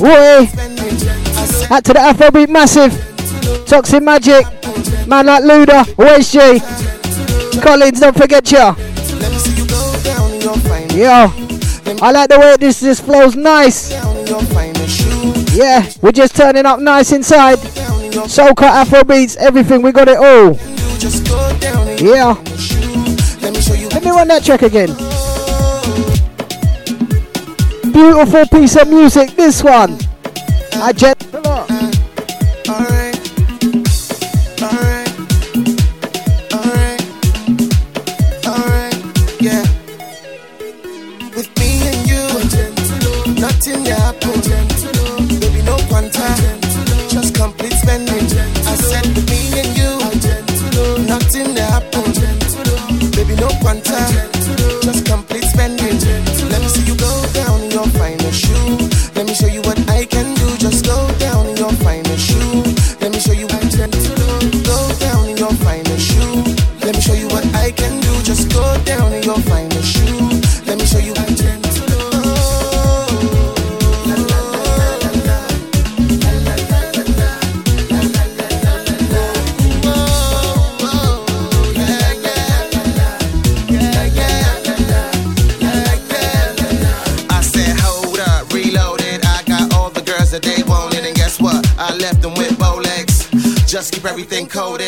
Boy. Out to the Afrobeat Massive. Toxic Magic. Man like Luda. Where's? Collins, don't forget ya. Yo. I like the way this this flows nice. Yeah, we're just turning up nice inside. Soca, Afro beats, everything, we got it all. Yeah. Let me run that track again. Beautiful piece of music, this one. Just. I. Yeah. With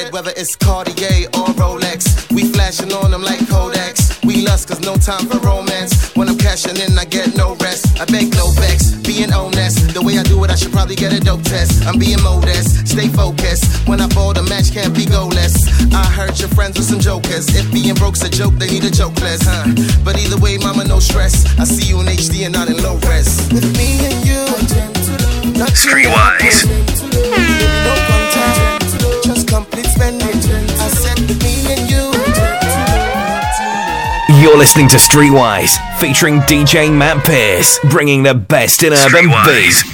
coded, whether it's Cartier or Rolex. We flashing on them like Kodaks. We lust, cause no time for romance. When I'm cashing in, I get no rest. I beg no vex, being honest. The way I do it, I should probably get a dope test. I'm being modest, stay focused. When I ball, the match can't be goalless. I heard your friends with some jokers. If being broke's a joke, they need a joke less, huh? But either way, mama, no stress. I see you in HD and not in low res. With me and you, Streetwise. no contact, You're listening to Streetwise, featuring DJ Matt Pearce, bringing the best in urban beats.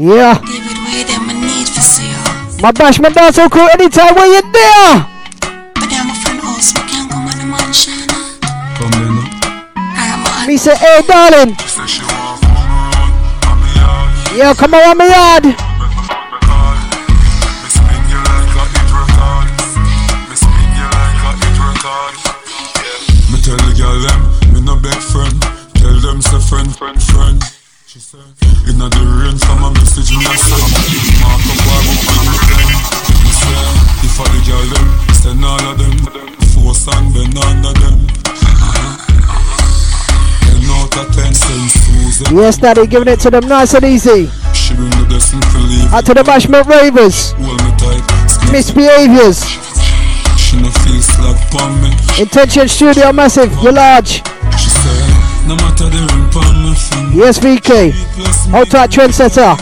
Yeah. David, where them I need for sale. My bash, my dance so cool anytime when you're there. I'm a friend house, I can't come on the. Come then. Me say, hey darling. Yeah, come around my yard. Yes, daddy, giving it to them nice and easy. Out to the bashment ravers. Hold. Misbehaviors. Intention studio massive. You're large. Yes, VK. Out tight trendsetter.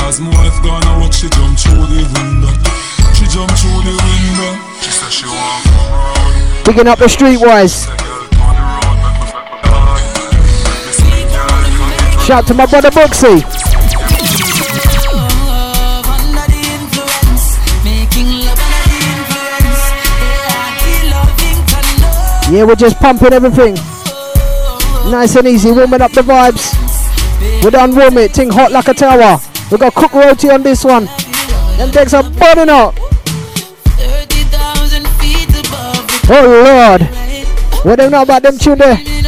As my wife gone, I watch she jump through the window. She jump through the window. She said she want. Picking up the streetwise. Shout to my brother Booksy. Yeah, we're just pumping everything. Nice and easy, warming up the vibes. We're done warming it, ting hot like a tower. We got cook roti on this one. Them decks are burning up. Oh Lord. What do you know about them tune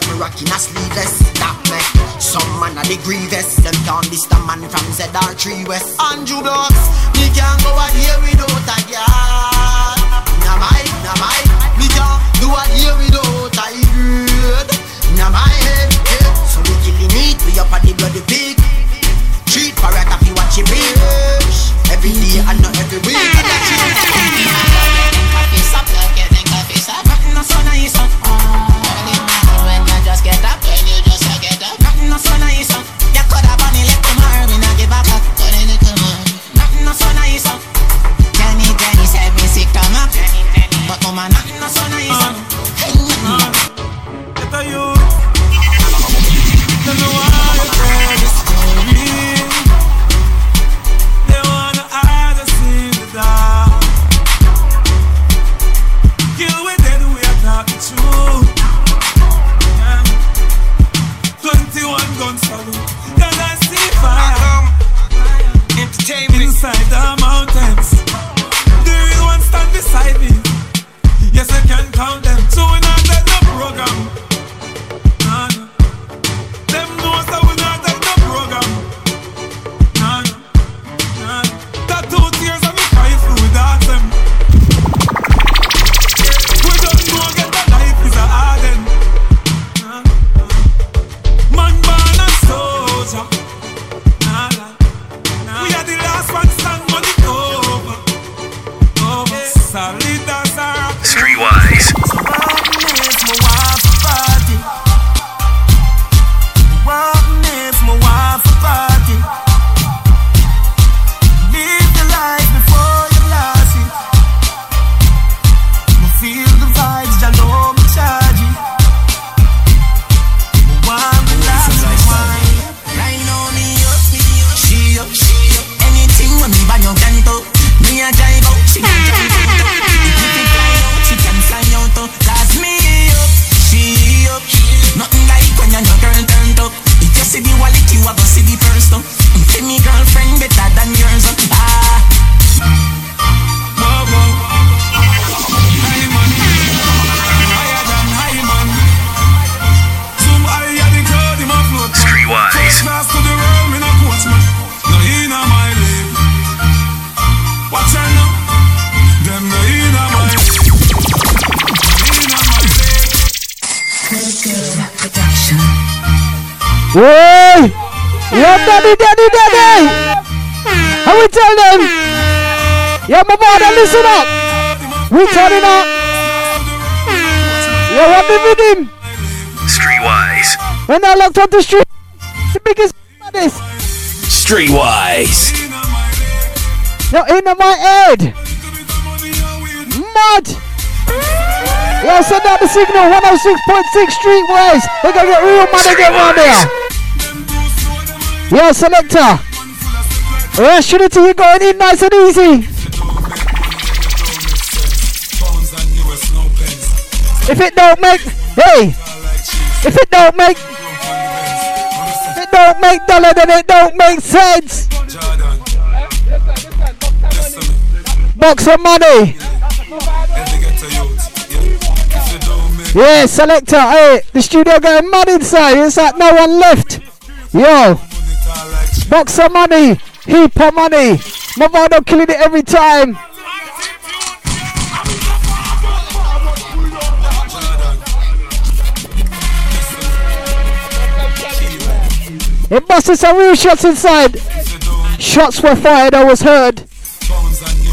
breeze me rocking a sleeveless. That me. Some man a the grievous. Them can't this the man from ZR3 West. Andrew Blocks, me can't go out here without a girl. Nah my, nah my, me can't do a here without a girl. Nah my head, yeah. So we killing meat, we up at the bloody pig. Treat for it if you watch it bitch. Every day and not every week. Listen up! We turning up! Yeah, what we with him? Streetwise. When I locked on the street, the biggest baddest. Streetwise. Yo, in my head! Mud! Yo, send out the signal 106.6 Streetwise! We're gonna get real money get round there! Yo, selector! Rationality, you're going in nice and easy! If it don't make, hey! If it don't make, if it don't make dollar, then it don't make sense! Box of money! Yeah, selector, hey, the studio going mad inside, it's like no one left! Yo! Box of money, heap of money. Mavado killing it every time. It busted some real shots inside. Shots were fired, I was heard.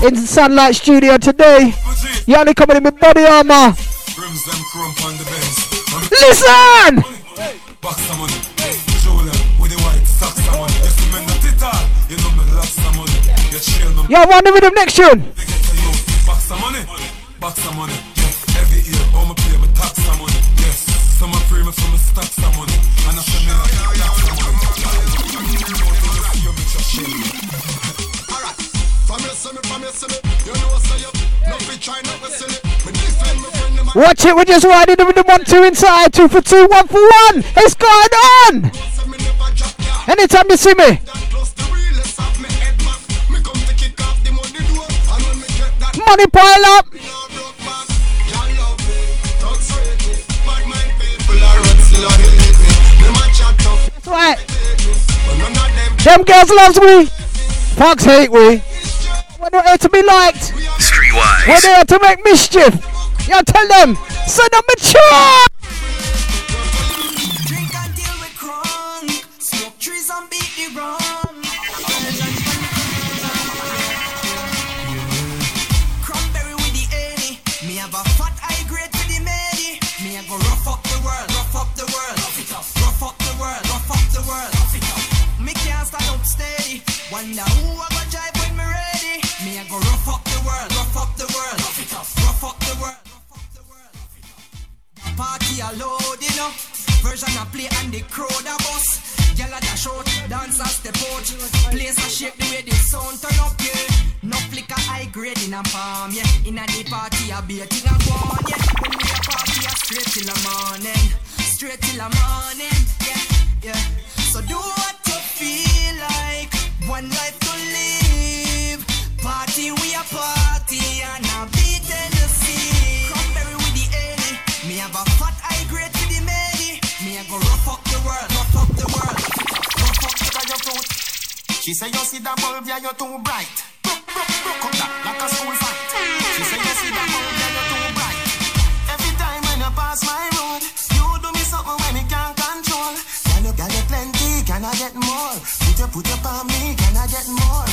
In Sunlight Studio today. Yanni coming in with body armor. Listen! Yo, run the rhythm next tune. Watch it, we're just riding them in the one, two inside, two for two, one for one. It's going on. Anytime you see me. Money pile up. That's right. Them girls loves me. Fox hate we. We're not here to be liked. Streetwise. We're here to make mischief. Yeah, tell them. Send them mature. Smoke Party a load, you know. Version a play and the crowd a bust. Gyal a dash out, dance step out. Place a shake the way the sound turn up, yeah. No flicker high grade in a palm, yeah. In a the party a be a thing a go on, yeah. When we a party a straight till the morning, straight till the morning, yeah, yeah. So do what you feel like. One life to live. Party we a party She say you see that bulb, yeah, you're too bright. Broke, broke, broke up that like a school fight. She say you see that bulb, yeah, you're too bright. Every time when you pass my road, you do me something when me can't control. Can you get plenty? Can I get more? Put your put your palm me, can I get more?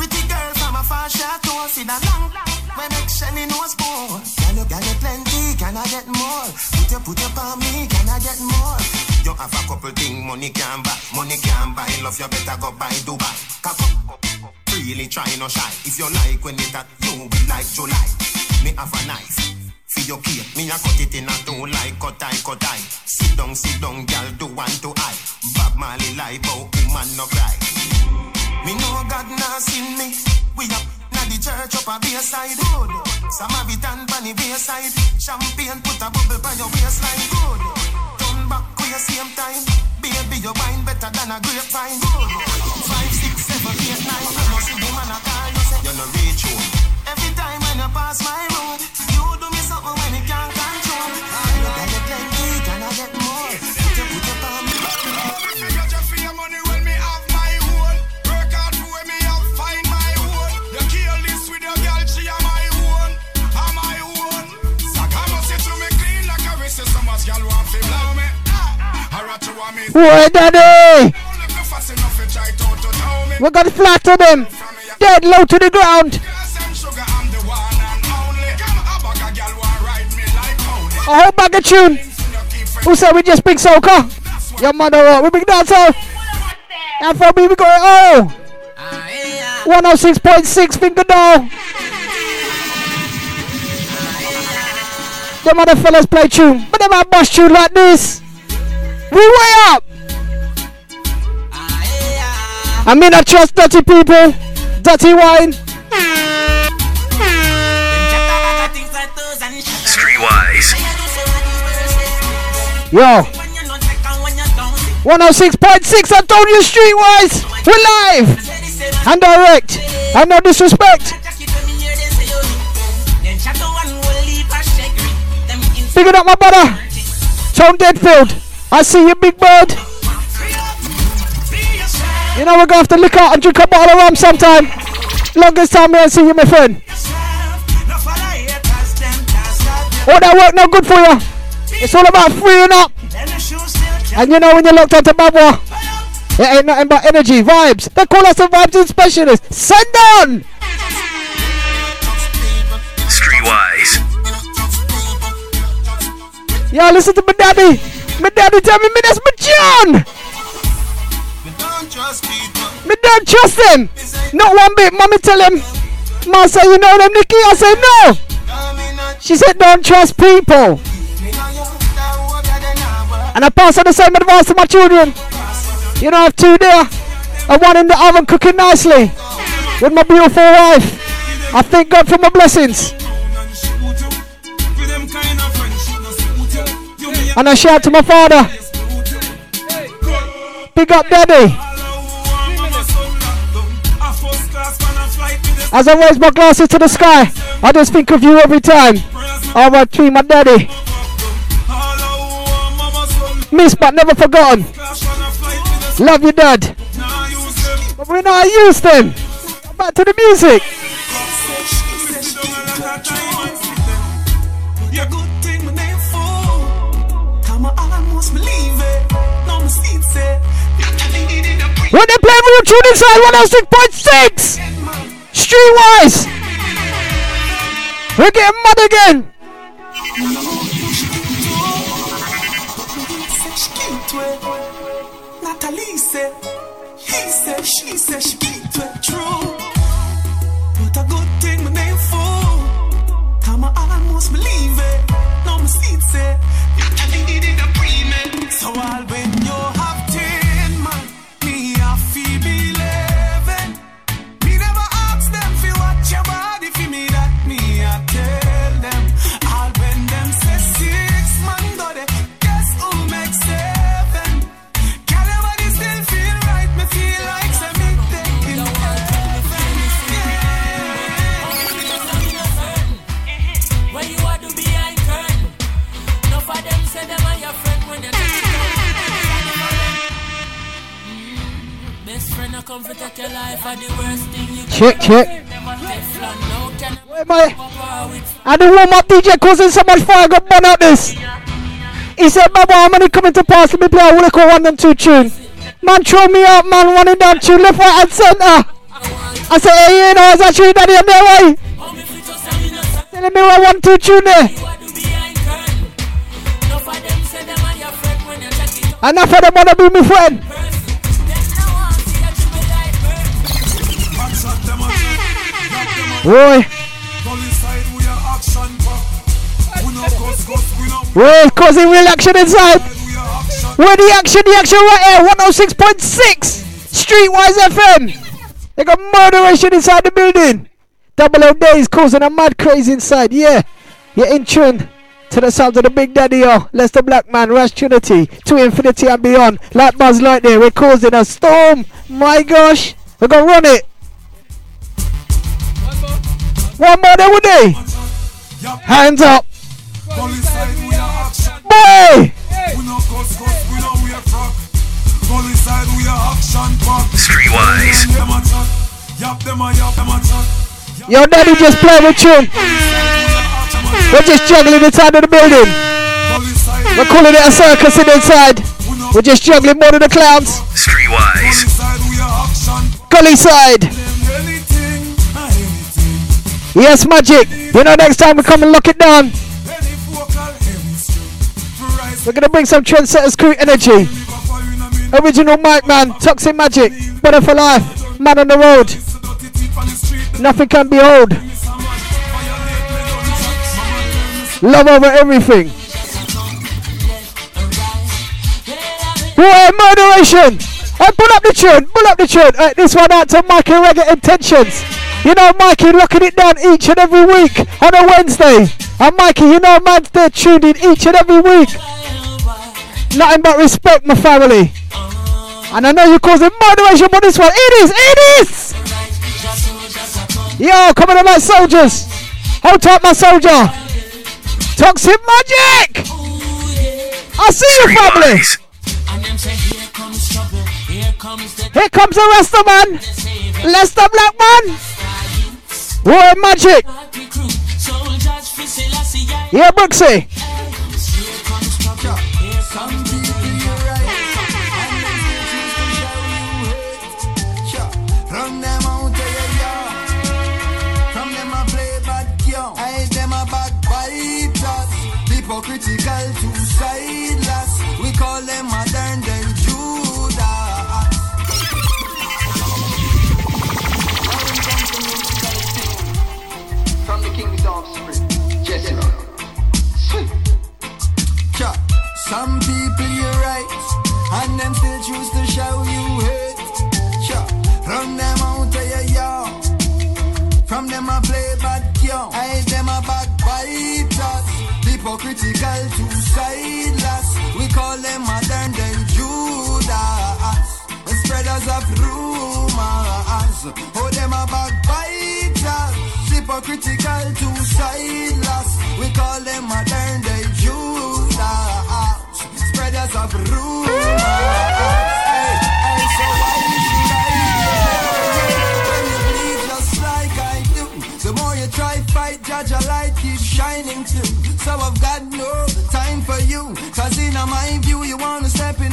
Pretty girl from a far chateau, see that long when make Shelly nose bone. Can you get plenty? Can I get more? Put your put your palm me, can I get more? You have a couple thing money can buy, money can buy. Love you better go buy Dubai. Really try no shy. If you like when it at you be like July. Me have a knife. For your cake, me a cut it in a two like cut eye, cut eye. Sit down, sit down, girl, do one to I. Bob Marley lie, bout woman no cry. Me know God not seen me. We up na the church up a bayside. Good. Some have it on the bayside. Champagne put a bubble by your waistline. Good. To same time. Baby, your wine better than a grapevine. Five, six, seven, eight, nine. You know see the man a call you say you no reach. Every time when you pass my road, you do me something when you can't Boy, daddy. We got flatter them. Dead low to the ground. A whole bag of tune. Who said we just big soca? Your mother, uh, we big dancer. And for me, we go, oh. 106.6 finger down. Them other fellas play tune, but them a bust tune like this. We way up. I mean, I trust dirty people, dirty wine. Streetwise. Yo. 106.6, I told you streetwise. We're live and direct. And no disrespect. Picking up my brother. Tone Deadfield. I see you, big bird. You know we're gonna have to look out and drink a bottle of rum sometime. Longest time I see you, my friend. All that work no good for you. It's all about freeing up. And you know when you're locked onto Babwah, it ain't nothing but energy, vibes. They call us the vibes and specialists. Send on! Streetwise. Yo, listen to my daddy. My daddy tell me, me that's my John. Me don't trust him. Not one bit. Mommy tell him. Mom say, you know them, Nicky? I say, no. She said, don't trust people. And I pass on the same advice to my children. You know, I have two there. And one in the oven cooking nicely. With my beautiful wife. I thank God for my blessings. And I shout to my father. Big up daddy. As I raise my glasses to the sky, I just think of you every time. I want to my daddy. Miss but never forgotten. Love you, dad. But we're not used then. Back to the music. When they play Root Tune inside 106.6! Streetwise! We're getting mad again! Natalie said, he said, she said, she keep it true. Almost believe it. No mistake, say. Eh? I think it in the pre So all when you come for take your life are the worst thing you Check, can check. do. Teflon, no can Where am I? And the warm up DJ causing so much fire, got burn out this. He said, Baba, how many coming to pass? Let me play a call one and two tune. Man, throw me up, man, one and down tune, left, right, and center. I said, hey, you know, it's actually daddy on their way. Telling me what one, two tune there. Enough of them wanna be my friend. Boy. Wait, causing real action inside. Where the action, the action right here, 106.6 Streetwise FM. They got murderation inside the building. Double O Daze causing a mad craze inside. Yeah, you're in tune to the sounds of the Big Daddy, yo. Lester Black Man, Ras Trinity, to infinity and beyond. Like Buzz Lightyear, we're causing a storm. My gosh, we're gonna run it. One more there, would they? Hands up. Boy! Streetwise. Yo, daddy just played with you. We're just juggling inside of the building. We're calling it a circus in inside. We're just juggling more than the clowns. Streetwise. Gully side. Yes, magic. You know, next time we come and lock it down. We're gonna bring some trendsetters crew energy. Original mic man, toxic magic, better for life, man on the road. Nothing can behold. Love over everything. Boy, murderation! Hey, pull up the tune, pull up the tune. Hey, this one out to Mikey Reggae Intentions. You know Mikey locking it down each and every week on a Wednesday. And Mikey, you know man's there tuned in each and every week. Nothing but respect, my family. And I know you're causing moderation for this one. It is, it is! Yo, coming on my soldiers. Hold tight, my soldier. Toxic magic! I see you, family. Here comes the Rasta man. Lester Black man. Roy Magic. Yeah, Brooksy. Some people you right, and them still choose to show you hate. Cha. Run them out of your yard. From them a play bad young. I them a backbiters. Hypocritical, two-sideless. We call them modern day Judas. Spreaders of rumors. Oh, them a backbiters. Hypocritical, two-sideless. We call them modern day my bruise. Try fight, judge a light keeps shining too. So I've got no time for in my view, you wanna step in.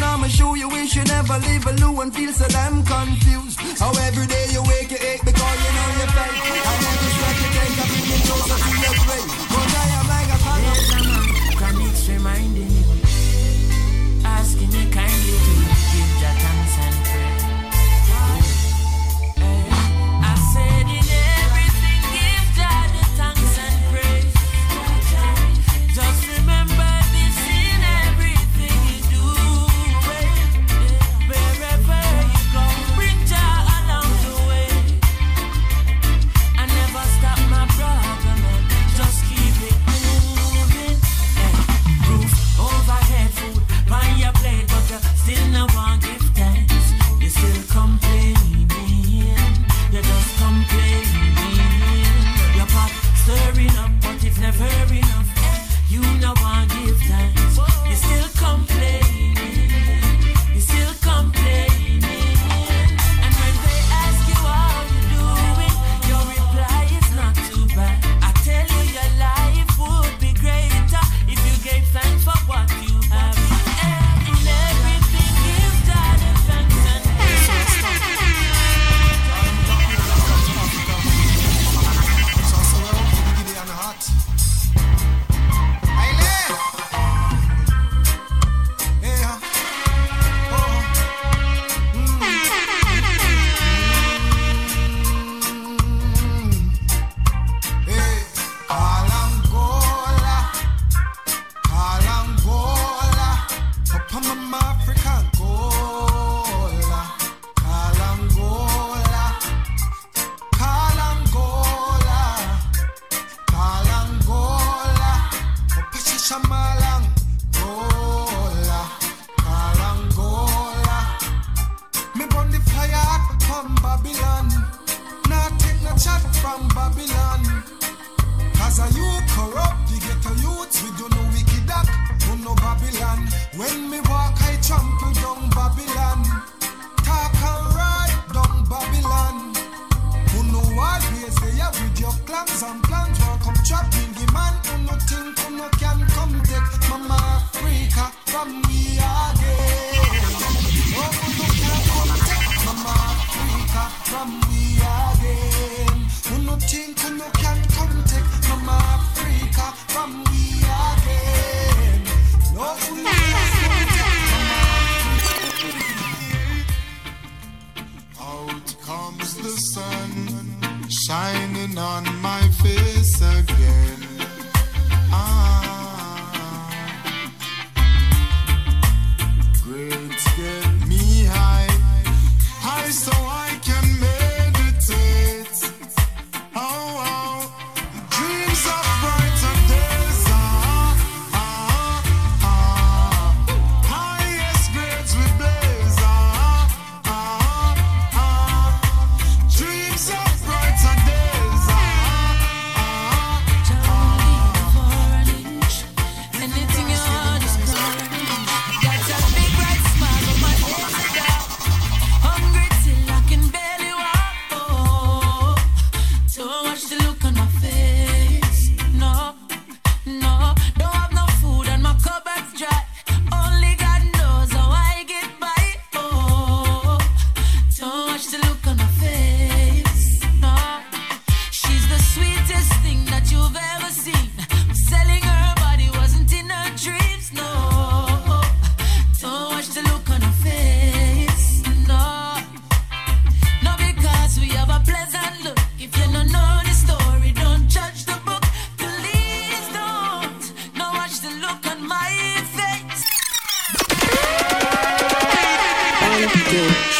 You you never leave alone and feel so damn confused. How every day you wake, you ache because you know you felt.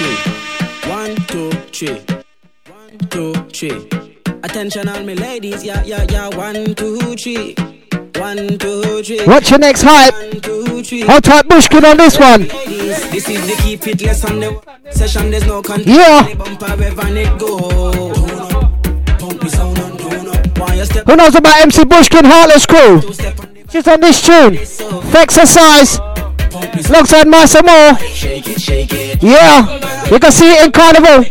three. One, two, three. One, two, three. Attention all my ladies, yeah, yeah, yeah. One, two, three. One, two, three. What's your next hype? One, two, three. How tight Bushkin on this one? This is the on the session. There's no control. Yeah. Bumper, it go. Who knows about MC Bushkin Heartless Crew? She's on this tune. Flex her size. Looks at Master more. Yeah, you can see it in Carnival.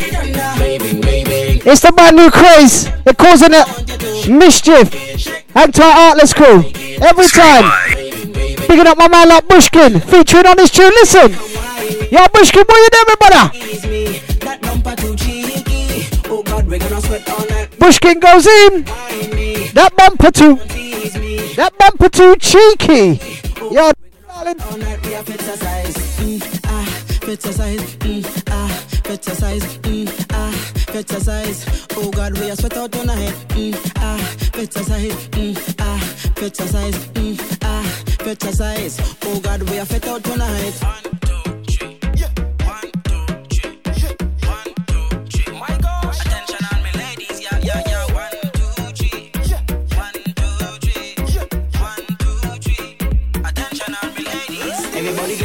It's the brand new craze. They're causing it mischief. Anti-artless crew. Every time. Picking up my man like Bushkin, featuring on this tune. Listen, yo, Bushkin, what you doing, brother? Bushkin goes in. That bumper too. That bumper too cheeky. Yeah darling. All night we have exercise. Mm, ah, exercise. Mm, ah, exercise. Mm, ah. Oh God, we are sweat out tonight. Mm, ah, exercise. Mm, ah, exercise. Mm, ah, exercise. Oh God, we are fit out tonight.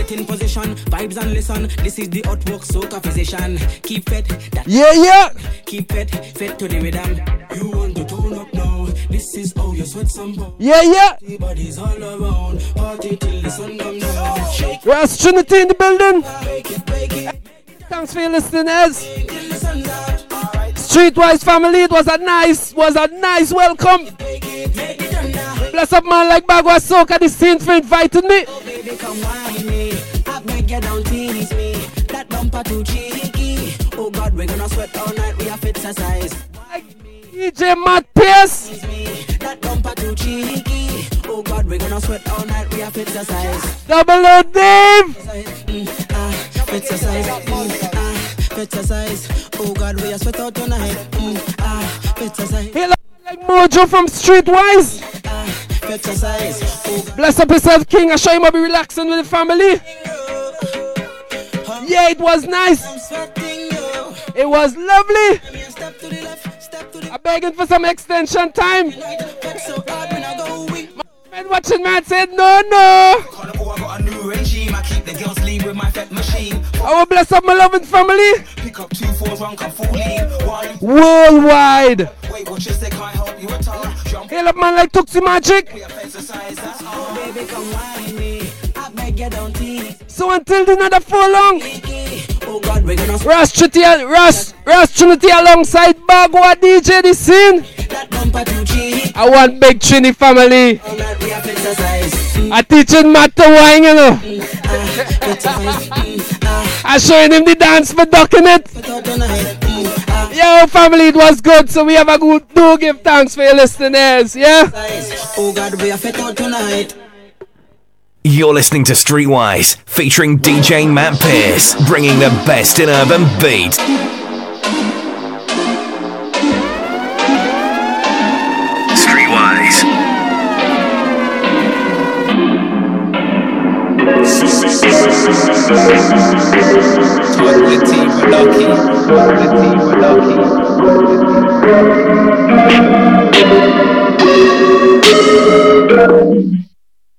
Get in position, vibes and listen. This is the artwork soca physician. Keep fit, that Yeah, yeah. keep fit, fit to the rhythm. You want to tune up now? This is how you sweat some bone. Yeah, yeah. Everybody's all around, party till the sun come down. Shake Ras Trinity in the building. break it, break it, Thanks for your listeners. till the sun's out. Alright, Streetwise family, it was a nice, was a nice welcome. make it, make it thunder. Bless up man like Babwah Soca de Scene for inviting me. Oh baby, come wine me. I you don't tease me. That bumper too cheeky. Oh God, we're gonna sweat all night. We have exercise. DJ Matt Pearce. Tease me. That bumper too cheeky. Oh God, we're gonna sweat all night. We have exercise. Double O Dave. Mm, ah, exercise. Mm, ah, exercise. Oh God, we are sweat out tonight. Mm, ah, exercise. He like, Mojo from Streetwise. Ah, exercise. Oh Bless up yourself, King. I show him I'll be relaxing with the family. Yeah, it was nice. You. It was lovely. Step to the left, step to the I'm begging for some extension time. right. Work so hard when I go. Man watching man said no no. Oh, I got a. I keep the girls lean with my fat machine. I will bless up my loving family. Pick up two fours, one come full. One, Worldwide. wait, watch this, they can't help you at all. Jump, Hail up man like Tuxi Magic. we have exercise, that's all. Oh baby, come wine me. I beg you don't So until the another for long. Oh Trinity, Trinity alongside Babwah DJ de Scene. I want big Trini family. I teaching Matt to wine, you know. I showing him the dance for ducking it. Yo, family, it was good. So we have a good do give thanks for your listeners. Yeah. Oh God, we are fit out tonight. You're listening to Streetwise, featuring DJ Matt Pearce, bringing the best in urban beat. Streetwise.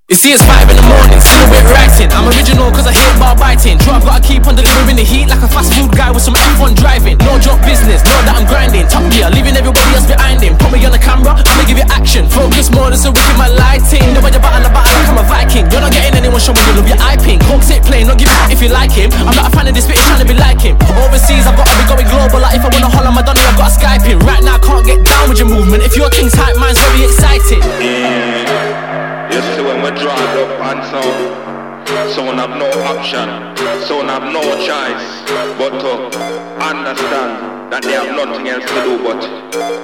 It's five in the morning, silhouette writing. I'm original cause I hate bar biting. Drop, gotta keep on delivering the heat like a fast food guy with some F1 driving. No job business, know that I'm grinding. Top gear, leaving everybody else behind him. Put me on the camera, I'ma give you action. Focus more, this a wicked my lighting. The battle like I'm a Viking. You're not getting anyone show me you love your eye pink. Coke sit plain, don't give it if you like him. I'm not a fan of this bitch trying to be like him. Overseas, I've gotta be going global. Like if I wanna holler Madonna, I've got a Skype in. Right now, I can't get down with your movement. If your king's hype, mine's very excited. You see when we draw up and so Someone have no option Someone have no choice But to understand That they have nothing else to do but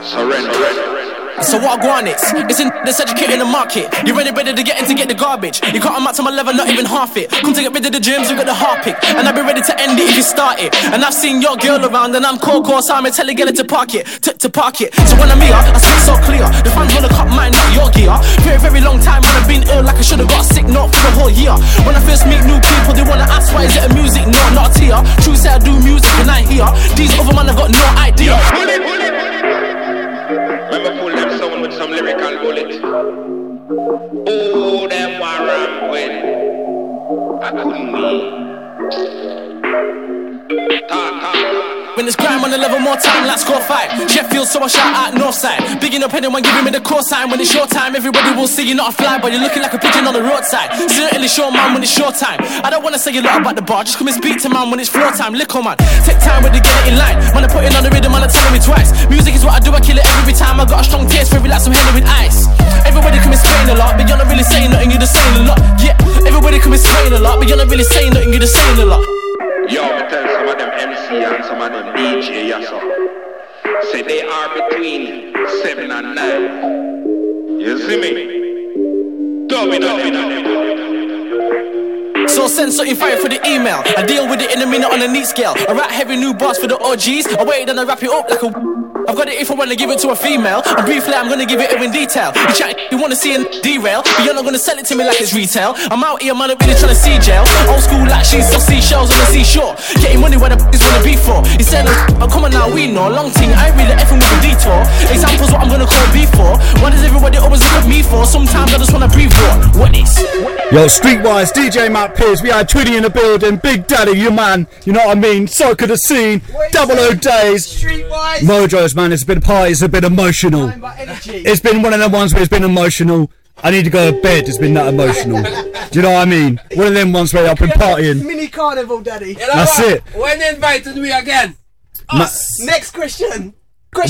Surrender So what I go on it's in this educating the market. You ready ready to get in to get the garbage? You can't match to my level, not even half it. Come to get rid of the gyms, you got the heart pick. And I'll be ready to end it if you start it. And I've seen your girl around and I'm cold so I'm tell get it to park it to, to park it. So when I'm here, I speak so clear. The fans wanna cut mine, not your gear. Very very long time I've been ill Like I should've got sick note for the whole year. When I first meet new people They wanna ask why is it a music note, not tear? True say I do music and I hear. These other man have got no idea Remember pull them sound with some lyrical bullet Oh them warm with I couldn't be Talk, talk When it's grime on the level, more time, let's go fight. Sheffield, so I shout out Northside. Bigging up anyone giving me the call sign. When it's your time, everybody will see you're not a fly, but you're looking like a pigeon on the roadside. Certainly show man when it's your time. I don't wanna say a lot about the bar, just come and speak to man when it's floor time. Lick on oh man, take time when they get it in line. Man, I put it on the rhythm, man, I telling me twice. Music is what I do, I kill it every time. I got a strong taste for it like some Henny with ice. Everybody come explain a lot, but you're not really saying nothing, you're just saying a lot. Yeah, everybody come explain a lot, but you're not really saying nothing, you're just saying a lot. Yo, me tell some of them MC and some of them DJ, yes. Say they are between 7 and 9. You see me? Dub it up. So I send something fire for the email. I deal with it in a minute on a neat scale. I write heavy new bars for the OGs. I wait and I wrap it up like a. I've got it if I wanna give it to a female. And briefly, I'm gonna give it in detail. You chat, you wanna see a derail, but you're not gonna sell it to me like it's retail. I'm out here, man, I'm really trying to see jail. Old school like she's so seashells on the seashore. Getting money where the is wanna be for. He said, oh, come on now, we know. Long thing, I ain't really effing with a detour. Examples what I'm gonna call B for. What does everybody always look at me for? Sometimes I just wanna breathe war. What is? Yo, Streetwise, DJ Matt Pearce, we had Twitty in the building, Big Daddy, you man, you know what I mean, so could have seen, double O Daze, Streetwise. Mojos man, it's been a party, it's been emotional, it's been one of them ones where it's been emotional, I need to go to bed, it's been that emotional, do you know what I mean, one of them ones where I've been partying, Mini carnival, daddy. You know That's what? it. When invited we again? Ma- Next question.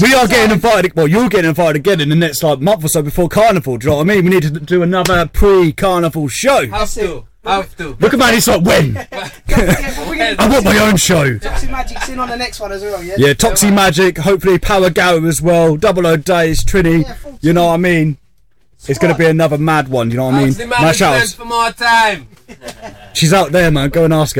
we are getting invited, well you're getting invited again in the next like month or so before Carnival, do you know what I mean, we need to do another pre-Carnival show, Have to. Have to. look at man, it's like when, I want my own show. Toxic Magic's in on the next one as well, yeah? Yeah, Toxie Magic, hopefully Power Gower as well, Double O Daze, Trini, you know what I mean? It's going to be another mad one, you know what I mean? Ask the Mash management for more time. She's out there, man. Go and ask her.